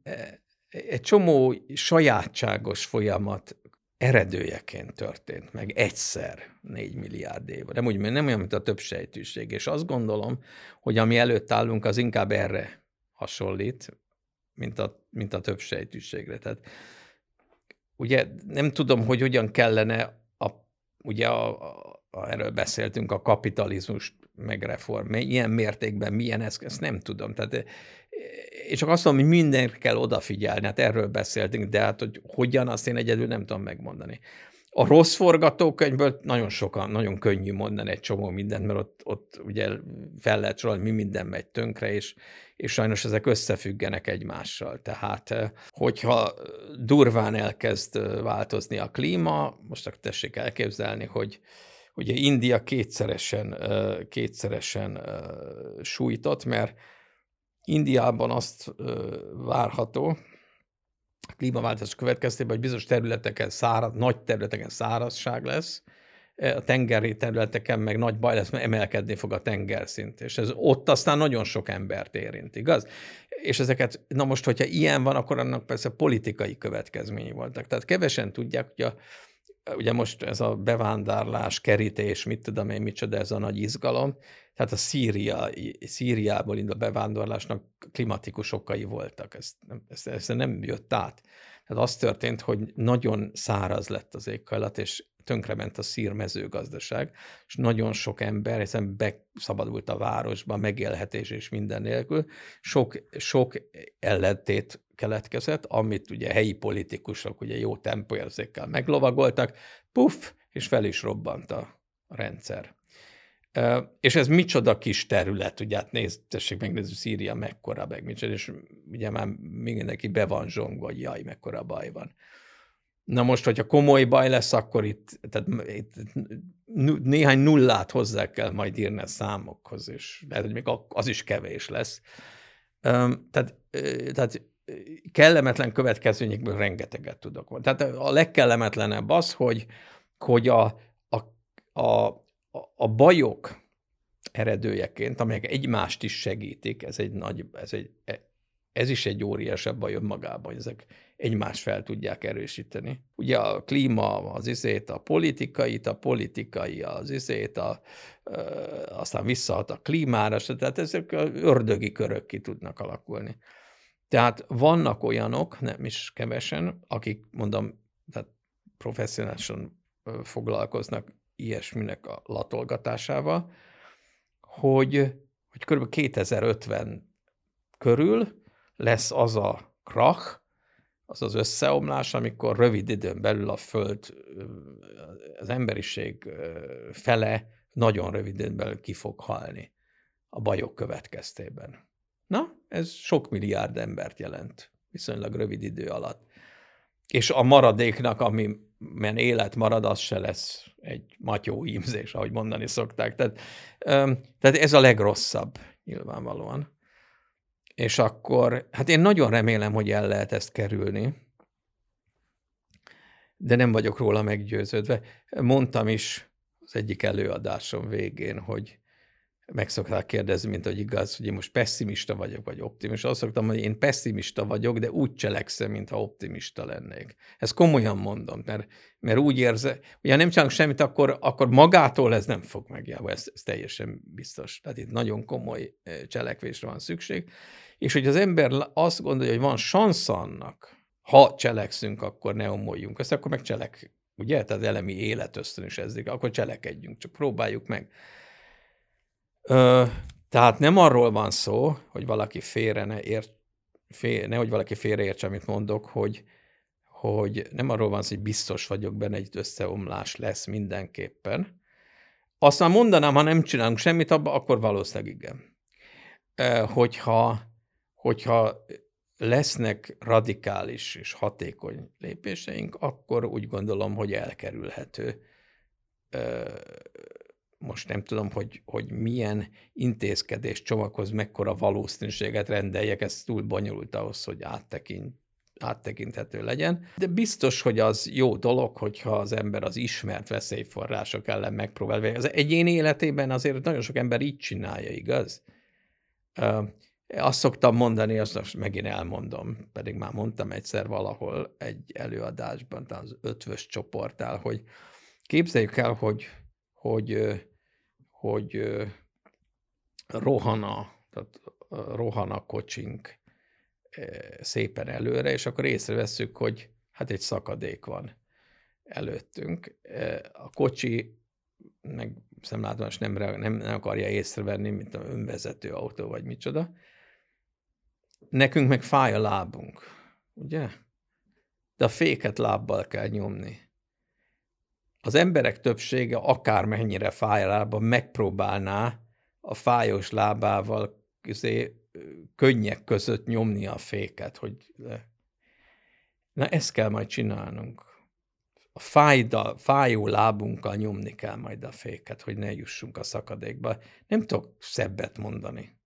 E, egy csomó sajátságos folyamat eredőjeként történt meg egyszer négy milliárd év. Nem, úgy, nem olyan, mint a több sejtűség. És azt gondolom, hogy ami előtt állunk, az inkább erre hasonlít, mint a, mint a több sejtűségre. Tehát ugye nem tudom, hogy hogyan kellene, a, ugye a, a, erről beszéltünk, a kapitalizmus megreform, ilyen mértékben, milyen eszköz, nem tudom. Tehát és csak azt mondom, hogy mindenre kell odafigyelni, hát erről beszéltünk, de hát hogy hogyan, azt én egyedül nem tudom megmondani. A rossz forgatókönyvből nagyon sokan, nagyon könnyű mondani egy csomó mindent, mert ott, ott ugye fel lehet sorolni, mi minden megy tönkre, és, és sajnos ezek összefüggenek egymással. Tehát, eh, hogyha durván elkezd eh, változni a klíma, most akkor tessék elképzelni, hogy ugye India kétszeresen, eh, kétszeresen sújtott, mert Indiában azt várható, klímaváltozás következtében, hogy bizonyos területeken száraz, nagy területeken szárazság lesz, e, a tengeri területeken meg nagy baj lesz, mert emelkedni fog a tengerszint, és ez ott aztán nagyon sok embert érint, igaz? És ezeket, na most, hogyha ilyen van, akkor annak persze politikai következményi voltak. Tehát kevesen tudják, hogy a, ugye most ez a bevándárlás, kerítés, mit tudom én, micsoda ez a nagy izgalom, tehát a Szíria, Szíriából indul bevándorlásnak klimatikus okai voltak, ez, ez, ez nem jött át. Tehát az történt, hogy nagyon száraz lett az éghajlat, és tönkrement a szír mezőgazdaság, és nagyon sok ember hiszen beszabadult a városba, megélhetés és minden nélkül. Sok, sok ellentét keletkezett, amit ugye helyi politikusok ugye jó tempóérzékkel meglovagoltak, puff, és fel is robbant a rendszer. És ez micsoda kis terület, ugye hát nézd, tessék megnézni, Szíria mekkora, meg micsoda, és ugye már mindenki be van zsongva, hogy jaj, mekkora baj van. Na most, hogyha komoly baj lesz, akkor itt, tehát itt néhány nullát hozzá kell majd írni a számokhoz, és lehet, hogy még az is kevés lesz. Tehát, tehát kellemetlen következményekből rengeteget tudok. Tehát a legkellemetlenebb az, hogy, hogy a, a, a, a bajok eredőjeként, amelyek egymást is segítik, ez egy nagy, ez, egy, ez is egy óriásabb baj önmagában, ezek egymást fel tudják erősíteni. Ugye a klíma az izét, a politikait, a politikai az izét, a, ö, aztán visszahat a klímára, tehát ezek ördögi körök ki tudnak alakulni. Tehát vannak olyanok, nem is kevesen, akik mondom, tehát professzionálisan foglalkoznak ilyesminek a latolgatásával, hogy, hogy kb. 2050 körül lesz az a krach, az az összeomlás, amikor rövid időn belül a Föld, az emberiség fele nagyon rövid időn belül ki fog halni a bajok következtében. Na, ez sok milliárd embert jelent viszonylag rövid idő alatt. És a maradéknak, ami men élet marad, az se lesz egy matyó ímzés, ahogy mondani szokták. Tehát, tehát ez a legrosszabb nyilvánvalóan. És akkor, hát én nagyon remélem, hogy el lehet ezt kerülni, de nem vagyok róla meggyőződve. Mondtam is az egyik előadásom végén, hogy meg szokták kérdezni, mint hogy igaz, hogy én most pessimista vagyok, vagy optimista. Azt szoktam, hogy én pessimista vagyok, de úgy cselekszem, mintha optimista lennék. Ezt komolyan mondom, mert, mert úgy érze, hogy ha nem csinálunk semmit, akkor, akkor magától ez nem fog megjárni, ez, ez teljesen biztos. Tehát itt nagyon komoly cselekvésre van szükség. És hogy az ember azt gondolja, hogy van szansz annak, ha cselekszünk, akkor ne omoljunk ezt, akkor meg cselek, ugye? Tehát elemi életösztön is ezzik, akkor cselekedjünk, csak próbáljuk meg. Ö, tehát nem arról van szó, hogy valaki félre ne ért, fél, nehogy valaki félreértse, amit mondok, hogy, hogy nem arról van szó, hogy biztos vagyok benne, egy összeomlás lesz mindenképpen. Aztán mondanám, ha nem csinálunk semmit abba, akkor valószínűleg igen. Hogyha, hogyha lesznek radikális és hatékony lépéseink, akkor úgy gondolom, hogy elkerülhető most nem tudom, hogy, hogy milyen intézkedés csomaghoz mekkora valószínűséget rendeljek, ez túl bonyolult ahhoz, hogy áttekint, áttekinthető legyen. De biztos, hogy az jó dolog, hogyha az ember az ismert veszélyforrások ellen megpróbál. Az egyén életében azért nagyon sok ember így csinálja, igaz? Azt szoktam mondani, azt most megint elmondom, pedig már mondtam egyszer valahol egy előadásban, az ötvös csoportál, hogy képzeljük el, hogy, hogy hogy rohana, tehát rohan a kocsink szépen előre, és akkor észreveszünk, hogy hát egy szakadék van előttünk. A kocsi meg szemlátomas nem, nem, nem akarja észrevenni, mint a önvezető autó, vagy micsoda. Nekünk meg fáj a lábunk, ugye? De a féket lábbal kell nyomni az emberek többsége akármennyire fáj lába, megpróbálná a fájós lábával közé, könnyek között nyomni a féket, hogy. Na ezt kell majd csinálnunk. A fájda, fájó lábunkkal nyomni kell majd a féket, hogy ne jussunk a szakadékba. Nem tudok szebbet mondani.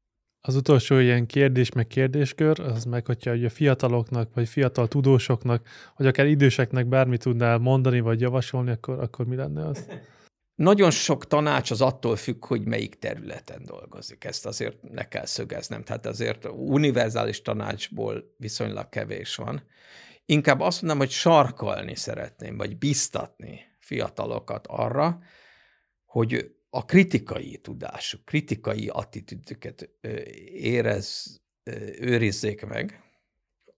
Az utolsó ilyen kérdés meg kérdéskör, az meg, hogyha a fiataloknak, vagy fiatal tudósoknak, vagy akár időseknek bármit tudnál mondani, vagy javasolni, akkor, akkor mi lenne az? Nagyon sok tanács az attól függ, hogy melyik területen dolgozik. Ezt azért ne kell szögeznem. Tehát azért univerzális tanácsból viszonylag kevés van. Inkább azt mondom, hogy sarkalni szeretném, vagy biztatni fiatalokat arra, hogy a kritikai tudásuk, kritikai attitűdüket érez, őrizzék meg,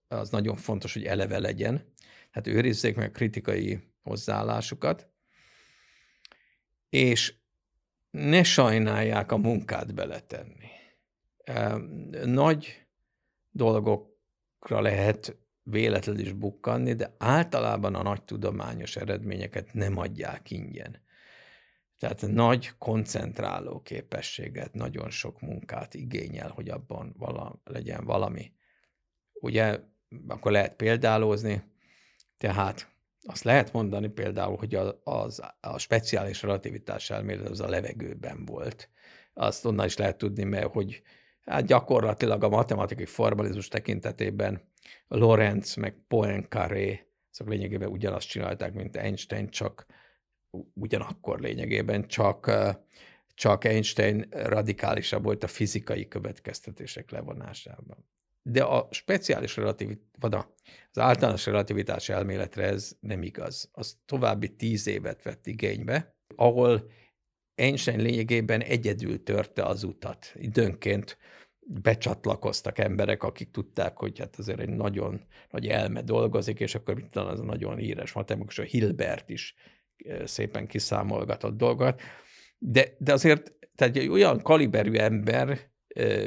az nagyon fontos, hogy eleve legyen, hát őrizzék meg a kritikai hozzáállásukat, és ne sajnálják a munkát beletenni. Nagy dolgokra lehet véletlenül is bukkanni, de általában a nagy tudományos eredményeket nem adják ingyen. Tehát nagy koncentráló képességet, nagyon sok munkát igényel, hogy abban vala, legyen valami. Ugye, akkor lehet példálózni, tehát azt lehet mondani például, hogy a, az, a speciális relativitás elmélet az a levegőben volt. Azt onnan is lehet tudni, mert hogy hát gyakorlatilag a matematikai formalizmus tekintetében Lorenz meg Poincaré, azok lényegében ugyanazt csinálták, mint Einstein, csak ugyanakkor lényegében, csak, csak Einstein radikálisabb volt a fizikai következtetések levonásában. de a speciális relativitás, az általános relativitás elméletre ez nem igaz. Az további tíz évet vett igénybe, ahol Einstein lényegében egyedül törte az utat. Időnként becsatlakoztak emberek, akik tudták, hogy hát azért egy nagyon nagy elme dolgozik, és akkor mit az a nagyon híres matematikus, a Hilbert is szépen kiszámolgatott dolgot. De, de azért tehát egy olyan kaliberű ember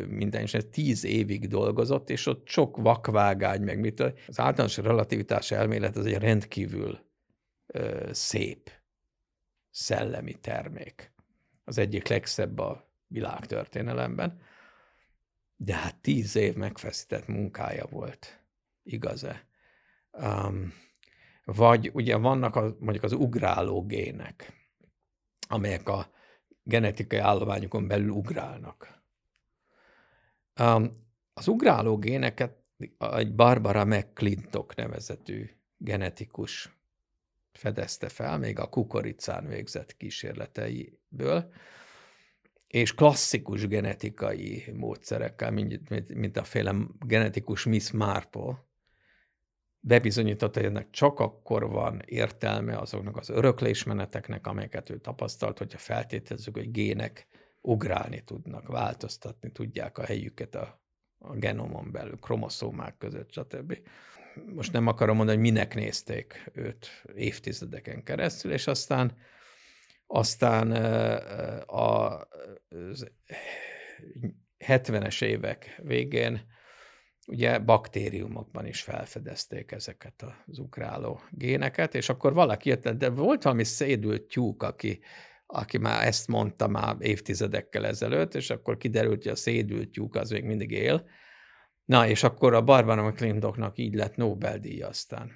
minden is tíz évig dolgozott, és ott sok vakvágány, meg mit. Az általános relativitás elmélet az egy rendkívül szép szellemi termék. Az egyik legszebb a világtörténelemben. De hát tíz év megfeszített munkája volt. Igaz-e? Um, vagy ugye vannak a, mondjuk az ugráló gének, amelyek a genetikai állományokon belül ugrálnak. Az ugráló géneket egy Barbara McClintock nevezetű genetikus fedezte fel, még a kukoricán végzett kísérleteiből, és klasszikus genetikai módszerekkel, mint, mint, mint a féle genetikus Miss Marple, bebizonyította, hogy ennek csak akkor van értelme azoknak az öröklésmeneteknek, amelyeket ő tapasztalt, hogyha feltételezzük, hogy gének ugrálni tudnak, változtatni tudják a helyüket a, a genomon belül, kromoszómák között, stb. Most nem akarom mondani, hogy minek nézték őt évtizedeken keresztül, és aztán aztán a 70-es évek végén ugye baktériumokban is felfedezték ezeket az ugráló géneket, és akkor valaki jött, de volt valami szédült tyúk, aki, aki már ezt mondta már évtizedekkel ezelőtt, és akkor kiderült, hogy a szédült tyúk az még mindig él. Na, és akkor a Barbara McClintoknak így lett Nobel-díj aztán.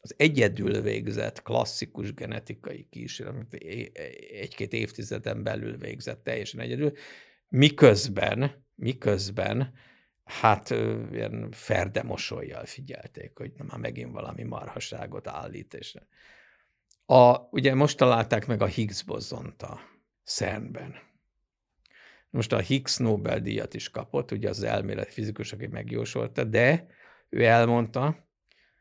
Az egyedül végzett klasszikus genetikai kísérlet, egy-két évtizeden belül végzett teljesen egyedül, miközben, miközben hát ilyen ferde mosolyjal figyelték, hogy na, már megint valami marhaságot állít. És a, ugye most találták meg a Higgs bozont a CERN-ben. Most a Higgs Nobel-díjat is kapott, ugye az elmélet fizikus, aki megjósolta, de ő elmondta,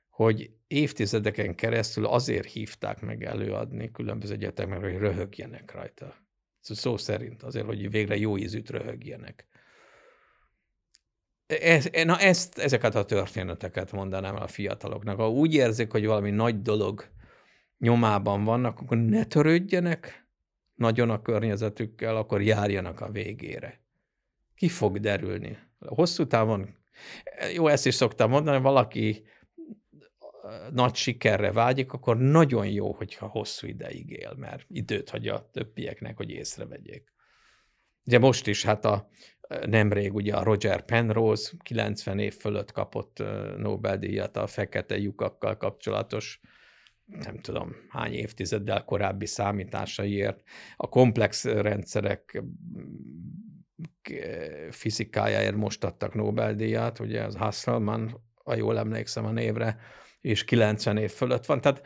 hogy évtizedeken keresztül azért hívták meg előadni különböző egyetemek, hogy röhögjenek rajta. Szó szerint azért, hogy végre jó ízűt röhögjenek. Ez, na ezt, ezeket a történeteket mondanám a fiataloknak. Ha úgy érzik, hogy valami nagy dolog nyomában vannak, akkor ne törődjenek nagyon a környezetükkel, akkor járjanak a végére. Ki fog derülni? Hosszú távon, jó, ezt is szoktam mondani, valaki nagy sikerre vágyik, akkor nagyon jó, hogyha hosszú ideig él, mert időt hagy a többieknek, hogy észrevegyék. Ugye most is, hát a, nemrég ugye a Roger Penrose 90 év fölött kapott Nobel-díjat a fekete lyukakkal kapcsolatos nem tudom hány évtizeddel korábbi számításaiért. A komplex rendszerek fizikájáért most adtak Nobel-díjat, ugye az Hasselmann, ha jól emlékszem a névre, és 90 év fölött van, tehát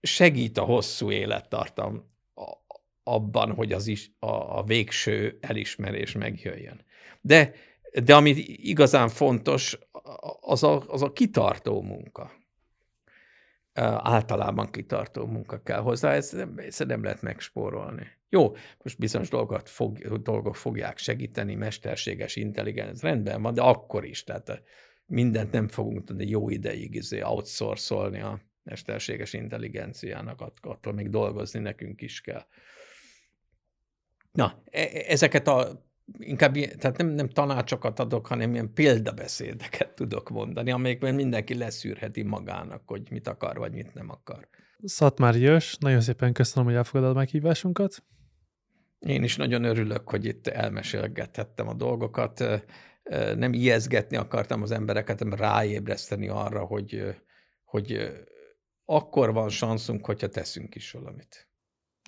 segít a hosszú élettartam abban, hogy az is a, a végső elismerés megjöjjön. De, de ami igazán fontos, az a, az a kitartó munka. Általában kitartó munka kell hozzá, ezt nem, ezt nem lehet megspórolni. Jó, most bizonyos dolgot fog, dolgok fogják segíteni, mesterséges intelligenc, rendben van, de akkor is, tehát mindent nem fogunk tudni jó ideig izé outsourcolni a mesterséges intelligenciának, attól még dolgozni nekünk is kell. Na, e, e, ezeket a inkább tehát nem, nem tanácsokat adok, hanem ilyen példabeszédeket tudok mondani, amelyekben mindenki leszűrheti magának, hogy mit akar, vagy mit nem akar. Szatmár Jös, nagyon szépen köszönöm, hogy elfogadod a meghívásunkat. Én is nagyon örülök, hogy itt elmesélgethettem a dolgokat. Nem ijeszgetni akartam az embereket, hanem ráébreszteni arra, hogy, hogy akkor van szanszunk, hogyha teszünk is valamit.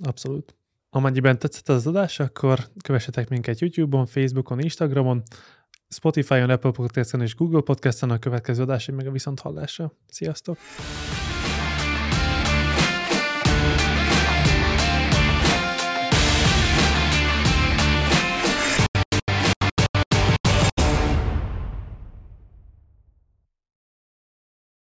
Abszolút. Amennyiben tetszett az adás, akkor kövessetek minket YouTube-on, Facebookon, Instagramon, Spotify-on, Apple Podcast-on és Google Podcast-on a következő adásig meg a viszont hallásra. Sziasztok!